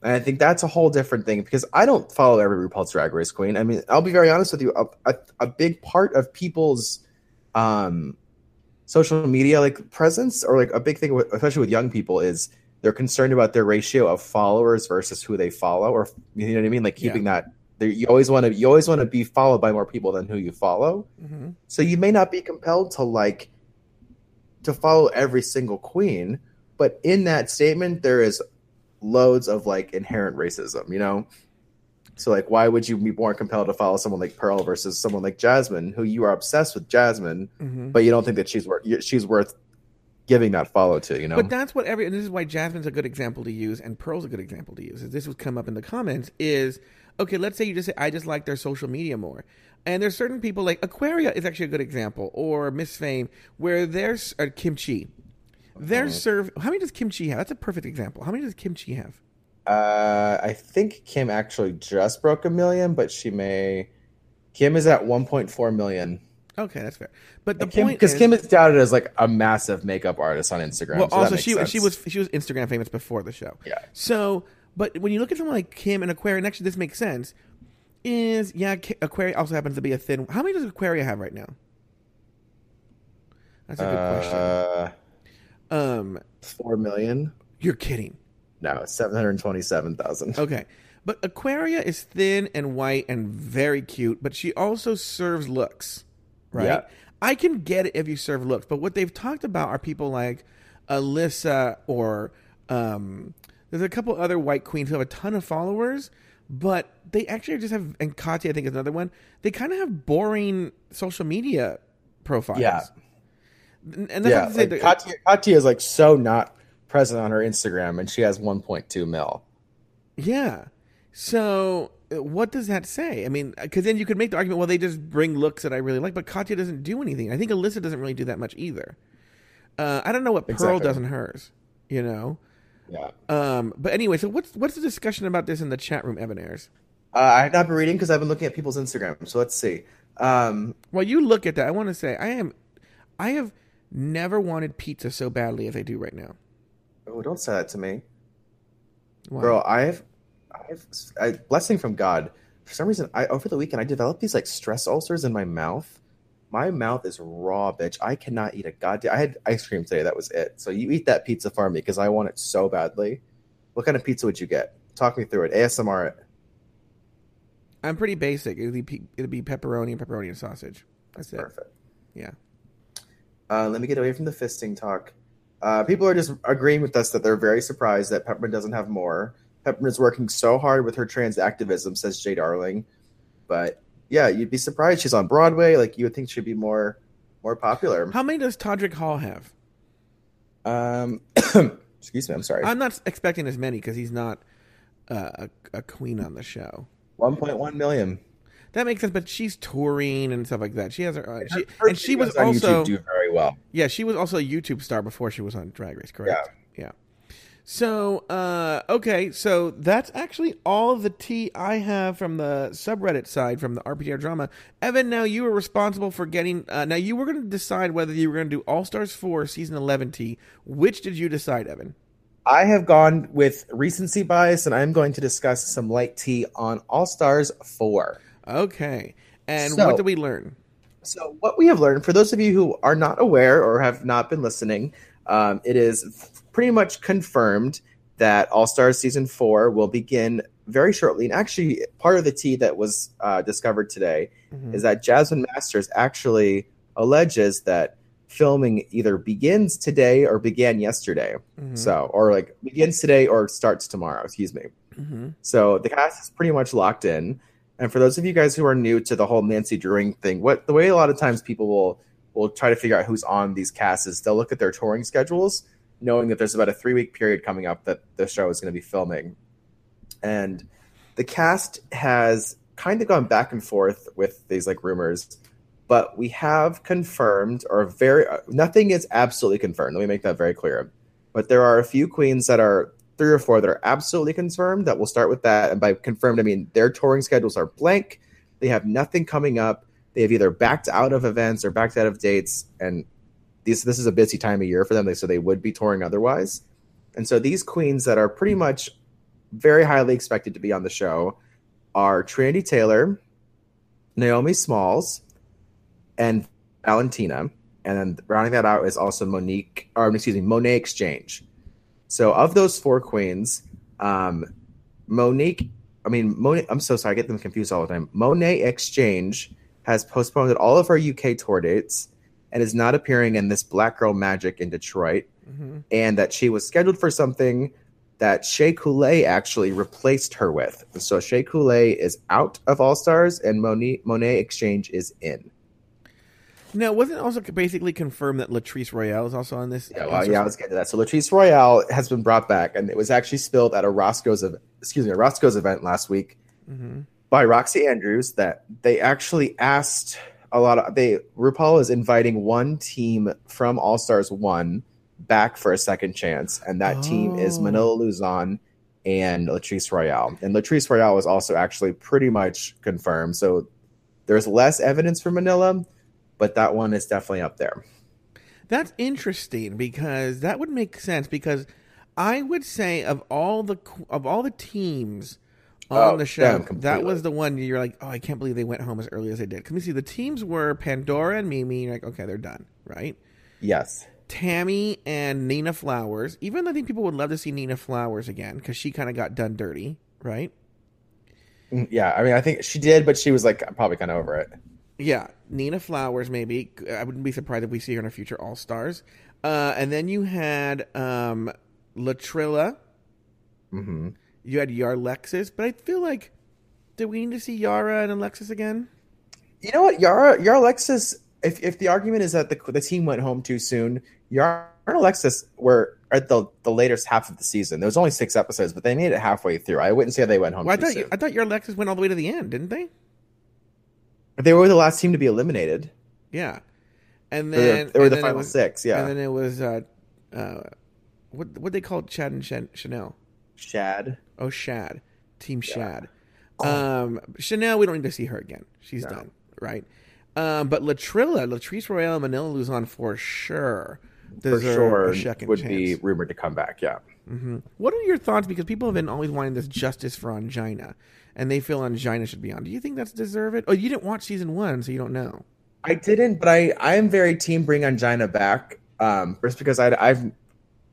and i think that's a whole different thing because i don't follow every rupaul's drag race queen i mean i'll be very honest with you a, a, a big part of people's um social media like presence or like a big thing especially with young people is they're concerned about their ratio of followers versus who they follow, or you know what I mean, like keeping that. You always want to you always want to be followed by more people than who you follow. hmm So you may not be compelled to like to follow every single queen, but in that statement there is loads of like inherent racism, you know? So like why would you be more compelled to follow someone like Pearl versus someone like Jasmine who you are obsessed with Jasmine, hmm but you don't think that she's worth she's worth giving that follow to, you know? But that's what every and this is why Jasmine's a good example to use and Pearl's a good example to use. Is this would come up in the comments is okay, let's say you just say I just like their social media more. And there's certain people like Aquaria is actually a good example or Miss Fame where there's uh, Kim Chi. They're Uh-huh. how many does Kim Chi have? That's a perfect example. How many does Kim Chi have? Uh, I think Kim actually just broke a million, but she may. Kim is at 1.4 million. Okay, that's fair. But the Kim, point because Kim is touted as like a massive makeup artist on Instagram. well, so also she sense. she was she was Instagram famous before the show. Yeah. So, but when you look at someone like Kim and Aquaria, and actually this makes sense. Is yeah, Aquaria also happens to be a thin. How many does Aquaria have right now? That's a good question. Uh, Um, four million? you're kidding. No, seven hundred twenty-seven thousand. Okay, but Aquaria is thin and white and very cute, but she also serves looks, right? Yeah. I can get it if you serve looks, but what they've talked about are people like Alyssa or um, there's a couple other white queens who have a ton of followers, but they actually just have and Katya I think is another one. They kind of have boring social media profiles. Yeah. and that's Yeah, like that- Katya, Katya is like so not present on her Instagram, and she has 1.2 mil. Yeah. So what does that say? I mean, because then you could make the argument, well, they just bring looks that I really like, but Katya doesn't do anything. I think Alyssa doesn't really do that much either. Uh, I don't know what Pearl Exactly. does in hers, you know. Yeah. Um, but anyway, so what's what's the discussion about this in the chat room, Evan Ayres? Uh, I have not been reading because I've been looking at people's Instagram. So let's see. Um, While you look at that, I want to say I am, I have never wanted pizza so badly as I do right now. oh, don't say that to me. Why? Girl, I've, I've a blessing from God. For some reason, I over the weekend I developed these like stress ulcers in my mouth. My mouth is raw, bitch. I cannot eat a goddamn. I had ice cream today. That was it. So you eat that pizza for me because I want it so badly. What kind of pizza would you get? Talk me through it. ASMR it. I'm pretty basic. It'd be it'd be pepperoni and pepperoni and sausage. That's it. Perfect. Yeah. Uh, let me get away from the fisting talk. Uh, people are just agreeing with us that they're very surprised that Peppermint doesn't have more. Peppermint's working so hard with her trans activism, says Jay Darling. But yeah, you'd be surprised she's on Broadway. Like you would think she'd be more more popular. How many does Todrick Hall have? Um, excuse me, I'm sorry. I'm not expecting as many because he's not uh, a, a queen on the show. 1.1 million. That makes sense, but she's touring and stuff like that. She has her, uh, she, Her and she was on also YouTube do very well. yeah, she was also a YouTube star before she was on Drag Race, correct? Yeah. So, uh, okay, so that's actually all the tea I have from the subreddit side from the RPDR drama. Evan, now you were responsible for getting. Uh, now you were going to decide whether you were going to do All Stars four season eleven tea. Which did you decide, Evan? I have gone with recency bias, and I'm going to discuss some light tea on All Stars 4. Okay, and So- what did we learn? So, what we have learned, for those of you who are not aware or have not been listening, um, it is pretty much confirmed that All Stars season four will begin very shortly. And actually, part of the tea that was uh, discovered today Mhm. is that Jasmine Masters actually alleges that filming either begins today or began yesterday. Mhm. So, or like begins today or starts tomorrow, excuse me. Mhm. So the cast is pretty much locked in. And for those of you guys who are new to the whole Nancy Drewing thing, what the way a lot of times people will will try to figure out who's on these casts is they'll look at their touring schedules, knowing that there's about a three week period coming up that the show is going to be filming. And the cast has kind of gone back and forth with these like rumors, but we have confirmed or very nothing is absolutely confirmed. Let me make that very clear. But there are a few queens that are three or four that are absolutely confirmed that we'll start with that. And by confirmed, I mean their touring schedules are blank. They have nothing coming up. They have either backed out of events or backed out of dates. And these, this is a busy time of year for them, so they would be touring otherwise. And so these queens that are pretty much very highly expected to be on the show are Trinity Taylor, Naomi Smalls, and Valentina. And then rounding that out is also Monique, or excuse me, Monet X Change. So of those four queens, um, Monique, I mean Monet. I'm so sorry, I get them confused all the time. Monet X Change has postponed all of her UK tour dates and is not appearing in this Black Girl Magic in Detroit, hmm and that she was scheduled for something that Shea Coulee actually replaced her with. So Shea Coulee is out of All Stars, and Monet Monet X Change is in. Now, wasn't also basically confirmed that Latrice Royale is also on this? Yeah, well, yeah, let's get to that. So Latrice Royale has been brought back, and it was actually spilled at a Roscoe's, ev- excuse me, a Roscoe's event last week hmm by Roxxxy Andrews. That they actually asked a lot of they RuPaul is inviting one team from All Stars One back for a second chance, and that team is Oh. Manila Luzon and Latrice Royale. And Latrice Royale was also actually pretty much confirmed. So there's less evidence for Manila, but that one is definitely up there. That's interesting because that would make sense because I would say of all the of all the teams on Oh, the show, that was the one you're like, oh, I can't believe they went home as early as they did. You see, the teams were Pandora and Mimi. You're like, okay, they're done, right? Yes. Tammie and Nina Flowers. Even though I think people would love to see Nina Flowers again because she kind of got done dirty, right? Mm, Yeah, I mean, I think she did, but she was like probably kind of over it. Yeah, Nina Flowers, maybe. I wouldn't be surprised if we see her in a future All Stars. Uh, and then you had um, Latrilla. hmm You had Yarlexis, but I feel like, do we need to see Yara and Alexis again? You know what, Yara, Yara Alexis. If if the argument is that the the team went home too soon, Yara and Alexis were at the the latest half of the season. There was only six episodes, but they made it halfway through. I wouldn't say they went home Well, I thought soon. I thought Yarlexis went all the way to the end, didn't they? they were the last team to be eliminated. Yeah, and They were- then they were the final was- six. Yeah, and then it was uh, uh, what what they called Chad and Shannel. Shad. Oh, Shad, Team Shad. Oh. Um, Shannel, we don't need to see her again. She's No. done, right? Um, but Latrilla, Latrice Royale, and Manila Luzon for sure For sure, would chance. be rumored to come back. Yeah. hmm What are your thoughts? Because people have been always wanting this justice for Ongina, and they feel Ongina should be on. Do you think that's deserve it? Oh, you didn't watch season one, so you don't know. I didn't, but I I am very team bring Ongina back. Um, just because I I've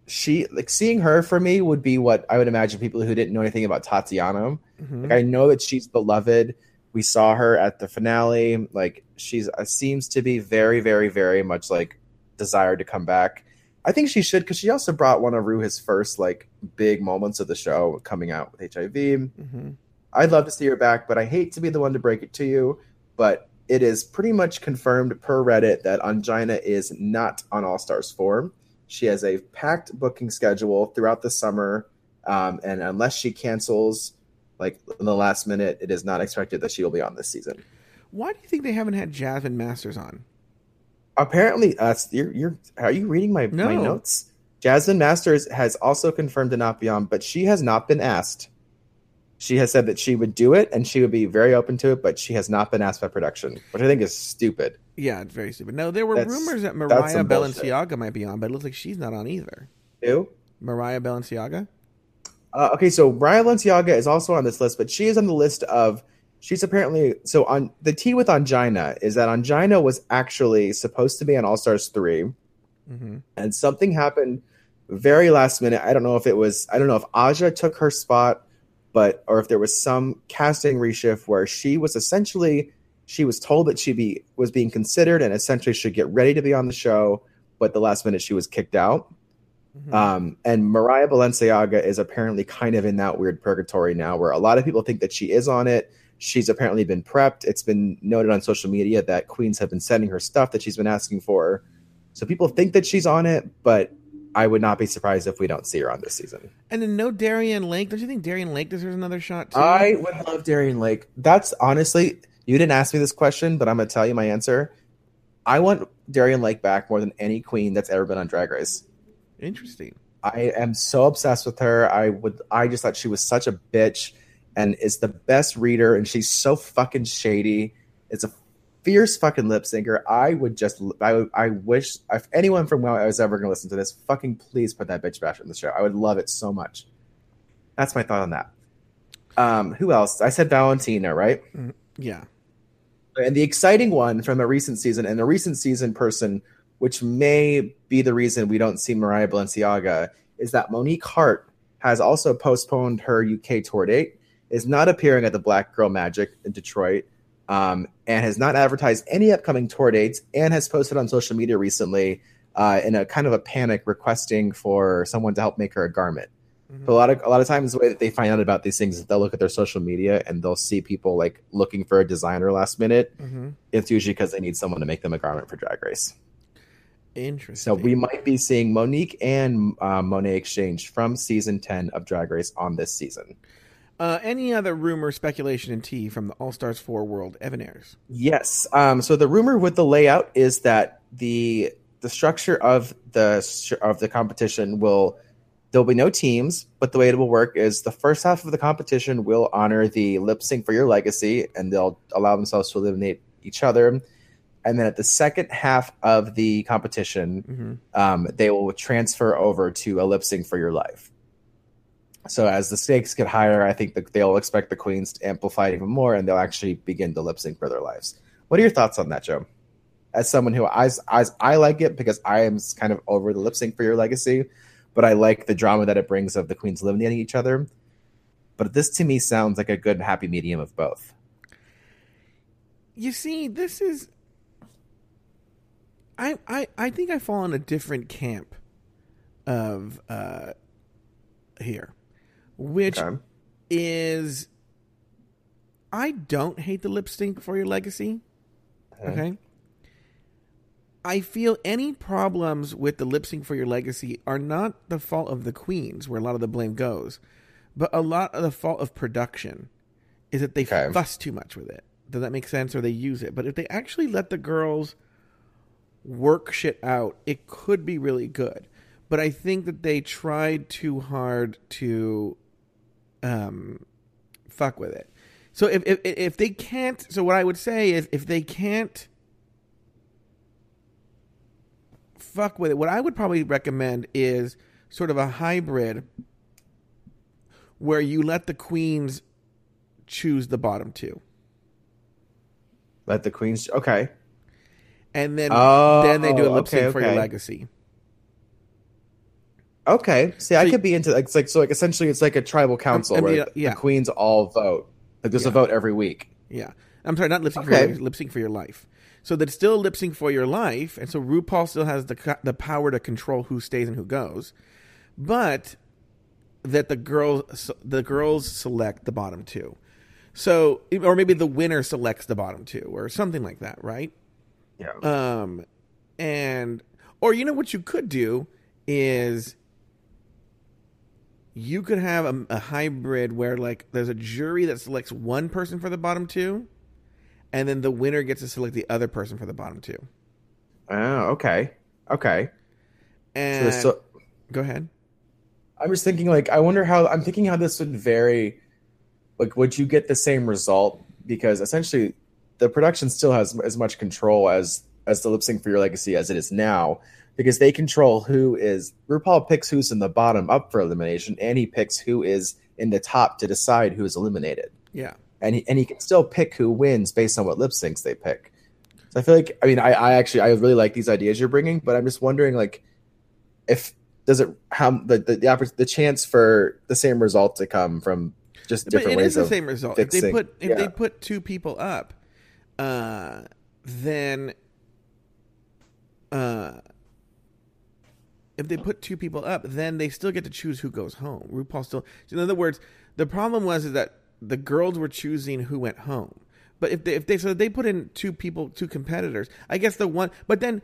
she like seeing her for me would be what I would imagine people who didn't know anything about Tatiana. Mhm. Like I know that she's beloved. We saw her at the finale. Like she's uh, seems to be very very very much like desired to come back. I think she should because she also brought one of Ruha's first like big moments of the show coming out with HIV. Mhm. I'd love to see her back, but I hate to be the one to break it to you. But it is pretty much confirmed per Reddit that Ongina is not on All Stars 4. She has a packed booking schedule throughout the summer. Um, and unless she cancels like in the last minute, it is not expected that she will be on this season. Why do you think they haven't had Jasmine Masters on? Apparently, uh, you're, you're are you reading my, my notes? Jasmine Masters has also confirmed to not be on, but she has not been asked. She has said that she would do it and she would be very open to it, but she has not been asked by production, which I think is stupid. Yeah, it's very stupid. No, there were That's- rumors that Mariah bullshit. Balenciaga might be on, but it looks like she's not on either. Who? Mariah Balenciaga. Uh, okay, so Brian Balenciaga is also on this list, but she is on the list of. She's apparently so on the tea with Ongina is that Ongina was actually supposed to be on All Stars three, mm-hmm. and something happened very last minute. I don't know if it was I don't know if Aja took her spot, but or if there was some casting reshift where she was essentially she was told that she be was being considered and essentially should get ready to be on the show, but the last minute she was kicked out. hmm Um, and Mariah Balenciaga is apparently kind of in that weird purgatory now where a lot of people think that she is on it. She's apparently been prepped. It's been noted on social media that queens have been sending her stuff that she's been asking for. So people think that she's on it, but I would not be surprised if we don't see her on this season. And then no Darienne Lake. Don't you think Darienne Lake deserves another shot too? I would love Darienne Lake. That's honestly, you didn't ask me this question, but I'm going to tell you my answer. I want Darienne Lake back more than any queen that's ever been on Drag Race. Interesting. I am so obsessed with her. I would I just thought she was such a bitch and is the best reader and she's so fucking shady. It's a fierce fucking lip syncer. I would just I I wish if anyone from WoW was ever going to listen to this, fucking please put that bitch back in the show. I would love it so much. That's my thought on that. Um, who else? I said Valentina, right? Yeah. And the exciting one from a recent season, and a recent season person, which may be the reason we don't see Mariah Balenciaga, is that Monique Heart has also postponed her UK tour date, is not appearing at the Black Girl Magic in Detroit, um, and has not advertised any upcoming tour dates, and has posted on social media recently uh, in a kind of a panic requesting for someone to help make her a garment. But a lot of a lot of times the way that they find out about these things is they'll look at their social media and they'll see people like looking for a designer last minute. Mhm. It's usually because they need someone to make them a garment for Drag Race. Interesting. So we might be seeing Monique and uh, Monet X Change from season ten of Drag Race on this season. Uh, any other rumor, speculation, and tea from the All Stars Four world? Evan Ayres. Yes. Um, so the rumor with the layout is that the the structure of the of the competition will there'll be no teams, but the way it will work is the first half of the competition will honor the lip sync for your legacy, and they'll allow themselves to eliminate each other. And then at the second half of the competition, Mhm. um, they will transfer over to a lip sync for your life. So as the stakes get higher, I think that they'll expect the queens to amplify it even more, and they'll actually begin to lip sync for their lives. What are your thoughts on that, Joe? As someone who I, I, I like it because I am kind of over the lip sync for your legacy, but I like the drama that it brings of the queens eliminating each other. But this to me sounds like a good happy medium of both. You see, this is. I I I think I fall in a different camp of uh here, which Okay. is I don't hate the lip sync for your legacy. Okay. I feel any problems with the lip sync for your legacy are not the fault of the queens, where a lot of the blame goes, but a lot of the fault of production is that they Okay. fuss too much with it. Does that make sense? Or they use it. But if they actually let the girls work shit out, it could be really good. But I think that they tried too hard to um, fuck with it. So if, if if they can't, so what I would say is if they can't fuck with it, what I would probably recommend is sort of a hybrid where you let the queens choose the bottom two, Let the queens. Okay. and then Oh, then they do a lip sync okay, for your legacy. Okay. See, I So- could be into like, it's like so like essentially it's like a tribal council I mean, where yeah. the queens all vote. Like there's Yeah. a vote every week. Yeah. I'm sorry, not lip sync for Okay. your life, lip sync for your life. So that's still lip sync for your life, and so RuPaul still has the the power to control who stays and who goes, but that the girls the girls select the bottom two. So or maybe the winner selects the bottom two or something like that, right? Yeah. Um, and or you know what you could do is you could have a, a hybrid where like there's a jury that selects one person for the bottom two, and then the winner gets to select the other person for the bottom two. oh, okay. Okay. And there's so go ahead. I'm just thinking like I wonder how I'm thinking how this would vary. Like, would you get the same result? Because essentially, the production still has as much control as as the lip sync for your legacy as it is now, because they control who is RuPaul picks who's in the bottom up for elimination, and he picks who is in the top to decide who is eliminated, Yeah. and he and he can still pick who wins based on what lip syncs they pick. So I feel like I mean I, I actually I really like these ideas you're bringing, but I'm just wondering like if does it how the the the, the chance for the same result to come from just But different it ways is the same result. If they put if they put two people up, uh, then uh, if they put two people up, then they still get to choose who goes home. RuPaul still. In other words, the problem was is that the girls were choosing who went home. But if they if they so they put in two people, two competitors, I guess the one. But then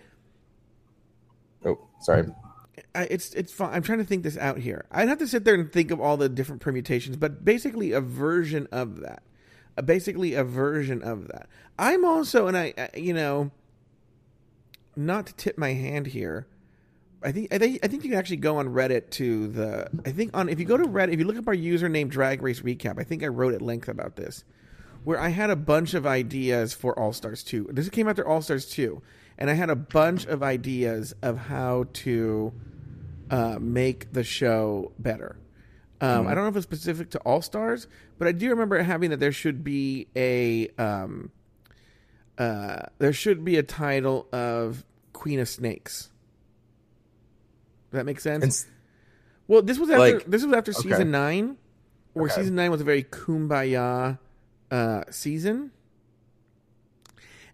oh sorry I, it's it's fine. I'm trying to think this out here. I'd have to sit there and think of all the different permutations, but basically a version of that. Uh, basically a version of that. I'm also, and I, I, you know, not to tip my hand here. I think I think I think you can actually go on Reddit to the. I think on if you go to Reddit, if you look up our username Drag Race Recap, I think I wrote at length about this, where I had a bunch of ideas for All Stars two. This came after All Stars two, and I had a bunch of ideas of how to uh, make the show better. Um, I don't know if it's specific to All Stars, but I do remember having that there should be a um, uh, there should be a title of Queen of Snakes. Does that make sense? And Well, this was after Like- this was after okay. season nine, where Okay. season nine was a very kumbaya uh, season.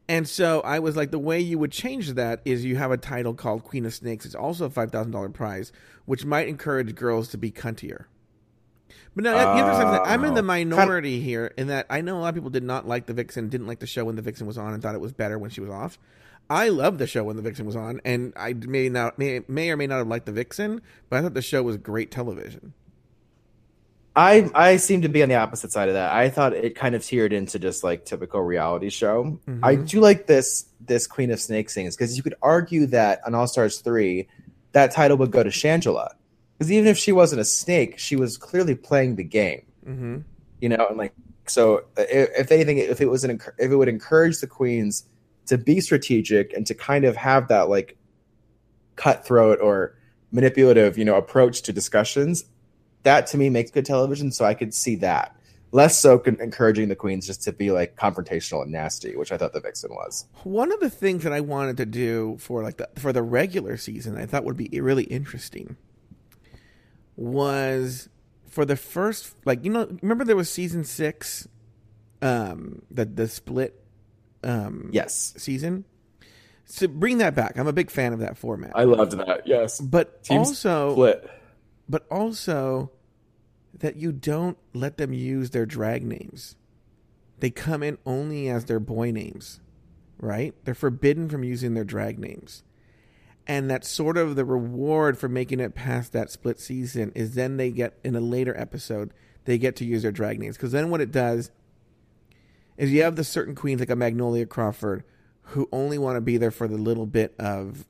And so I was like, the way you would change that is you have a title called Queen of Snakes. It's also a five thousand dollar prize, which might encourage girls to be cuntier. But no, to I'm in the Oh. minority here in that I know a lot of people did not like the Vixen, didn't like the show when the Vixen was on, and thought it was better when she was off. I loved the show when the Vixen was on, and I may not may, may or may not have liked the Vixen, but I thought the show was great television. I I seem to be on the opposite side of that. I thought it kind of tiered into just like typical reality show. Mhm. I do like this this Queen of Snakes things because you could argue that on All Stars three, that title would go to Shangela because even if she wasn't a snake, she was clearly playing the game. Mm-hmm. You know, and like so, if, if anything, if it was an if it would encourage the queens to be strategic and to kind of have that like cutthroat or manipulative, you know, approach to discussions, that to me makes good television. So I could see that. Less so con- encouraging the queens just to be like confrontational and nasty, which I thought the Vixen was. One of the things that I wanted to do for like the for the regular season, I thought would be really interesting, was for the first like you know remember there was season six, um the the split, um Yes, season. So bring that back. I'm a big fan of that format. I loved that. Yes, but Teams also split. but also that you don't let them use their drag names. They come in only as their boy names, right? They're forbidden from using their drag names. And that's sort of the reward for making it past that split season is then they get in a later episode, they get to use their drag names. Because then what it does is you have the certain queens like a Magnolia Crawford who only want to be there for the little bit of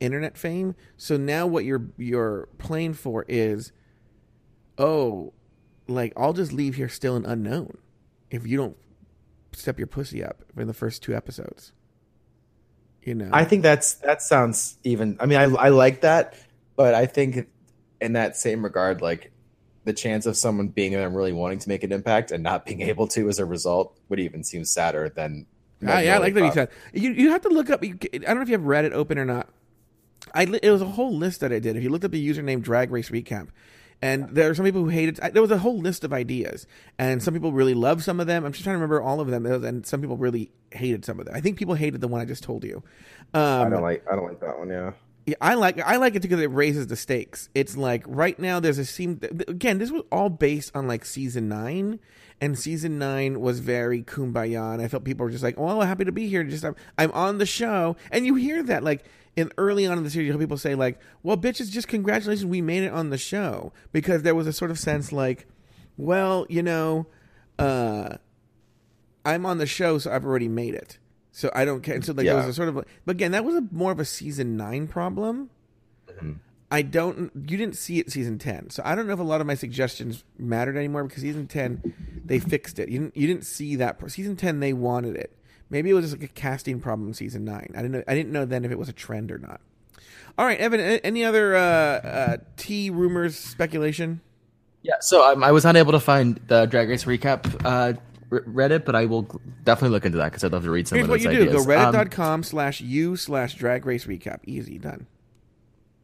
internet fame. So now what you're you're playing for is, oh, like I'll just leave here still an unknown if you don't step your pussy up in the first two episodes. You know, I think that's that sounds even. I mean, I I like that, but I think in that same regard, like the chance of someone being there and really wanting to make an impact and not being able to as a result would even seem sadder than. Ah, yeah, I like that you said. You you have to look up. You, I don't know if you have Reddit open or not. I it was a whole list that I did. If you looked up the username Drag Race Recap, and there are some people who hated. I- There was a whole list of ideas, and some people really loved some of them. I'm just trying to remember all of them, and some people really hated some of them. I think people hated the one I just told you. Um, I don't like. I don't like that one. Yeah. Yeah, I like I like it because it raises the stakes. It's like right now there's a scene again. This was all based on like season nine, and season nine was very kumbaya. And I felt people were just like, "Oh, happy to be here." Just I'm, I'm on the show, and you hear that like in early on in the series, you hear people say like, "Well, bitches, just congratulations, we made it on the show," because there was a sort of sense like, "Well, you know, uh, I'm on the show, so I've already made it." So I don't care. So like it was a sort of, but again, that was a more of a season nine problem. I don't. You didn't see it season ten, so I don't know if a lot of my suggestions mattered anymore because season ten they fixed it. You didn't. You didn't see that. pro- Season ten they wanted it. Maybe it was just like a casting problem. in Season nine. I didn't know. I didn't know then if it was a trend or not. All right, Evan. Any other uh, uh, tea rumors, speculation? Yeah, so um, I was unable to find the Drag Race recap uh, r- Reddit, but I will definitely look into that because I'd love to read some Here's of what those you do: ideas. go Um, reddit.com slash u slash drag race recap. Easy done.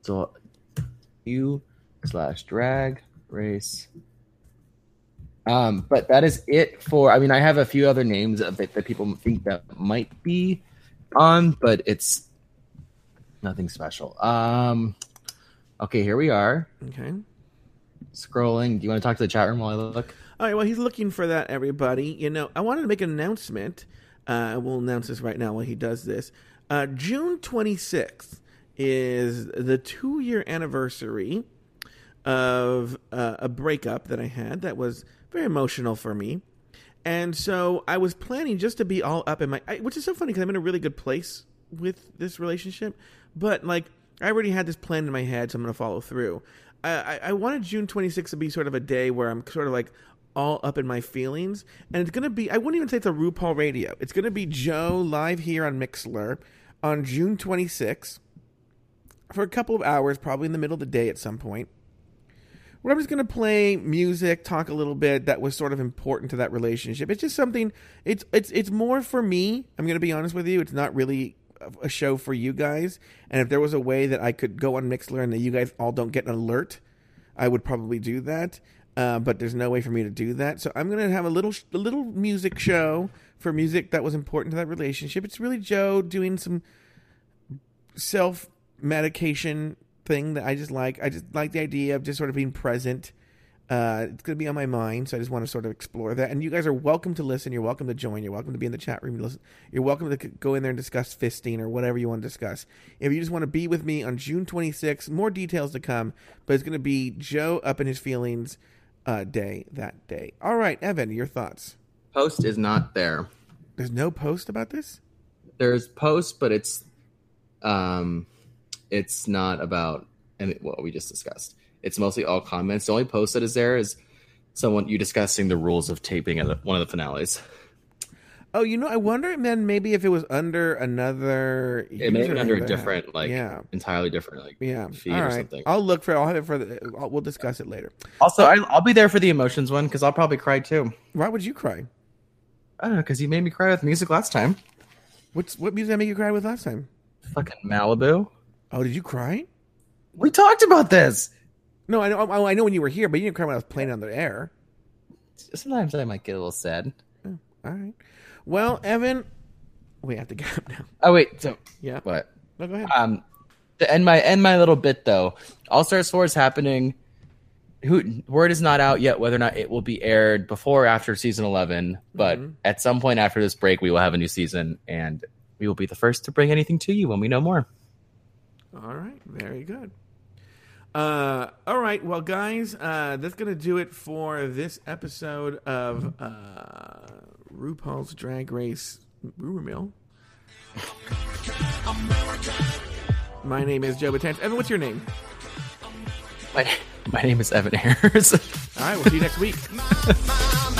so you slash drag race. Um, but that is it for. I mean, I have a few other names of it that people think that might be on, but it's nothing special. Um, okay, here we are Okay. scrolling. Do you want to talk to the chat room while I look? All right, well, he's looking for that, everybody. You know, I wanted to make an announcement. Uh, we'll announce this right now while he does this. Uh, June 26th is the two year anniversary of uh, a breakup that I had that was very emotional for me. And so I was planning just to be all up in my, I, which is so funny because I'm in a really good place with this relationship. But like, I already had this plan in my head, so I'm going to follow through. I, I, I wanted June 26th to be sort of a day where I'm sort of like all up in my feelings. And it's going to be, I wouldn't even say it's a RuPaul radio. It's going to be Joe live here on Mixlr on June 26th for a couple of hours, probably in the middle of the day at some point where I'm just going to play music, talk a little bit that was sort of important to that relationship. It's just something. It's it's it's more for me. I'm going to be honest with you. It's not really a show for you guys, and if there was a way that I could go on Mixlr and that you guys all don't get an alert, I would probably do that. Uh, but there's no way for me to do that, so I'm gonna have a little a little music show for music that was important to that relationship. It's really Joe doing some self medication thing that I just like. I just like the idea of just sort of being present. Uh, it's going to be on my mind, so I just want to sort of explore that. And you guys are welcome to listen. You're welcome to join. You're welcome to be in the chat room. Listen. You're welcome to go in there and discuss fisting or whatever you want to discuss. If you just want to be with me on June 26th, more details to come, but it's going to be Joe up in his feelings uh, day that day. All right, Evan, your thoughts? Post is not there. There's no post about this? There's post, but it's um it's not about and what we just discussed. It's mostly all comments. The only post that is there is someone you discussing the rules of taping at one of the finales. Oh, you know, I wonder then maybe if it was under another. It may have been under a that- different, like, yeah, entirely different, like, yeah. feed All or something. I'll look for. it. I'll have it for the. I'll, we'll discuss it later. Also, I, I'll be there for the emotions one because I'll probably cry too. Why would you cry? I don't know because you made me cry with music last time. What's what music I made you cry with last time? Fucking Malibu. Oh, did you cry? We talked about this. No, I know. I I know when you were here, but you didn't cry when I was playing on the air. Sometimes I might get a little sad. Oh, all right. Well, Evan, we have to get up now. Oh wait, so Yeah. what? No, go ahead. Um, to end my end my little bit though, All Stars Four is happening. Who word is not out yet whether or not it will be aired before or after season eleven, but Mhm. at some point after this break, we will have a new season, and we will be the first to bring anything to you when we know more. All right, very good. Uh, all right, well, guys, uh, that's gonna do it for this episode of uh, RuPaul's Drag Race Rumor Mill. My name is Joe Betance. Evan, what's your name? My my name is Evan Ayres. All right, we'll see you next week.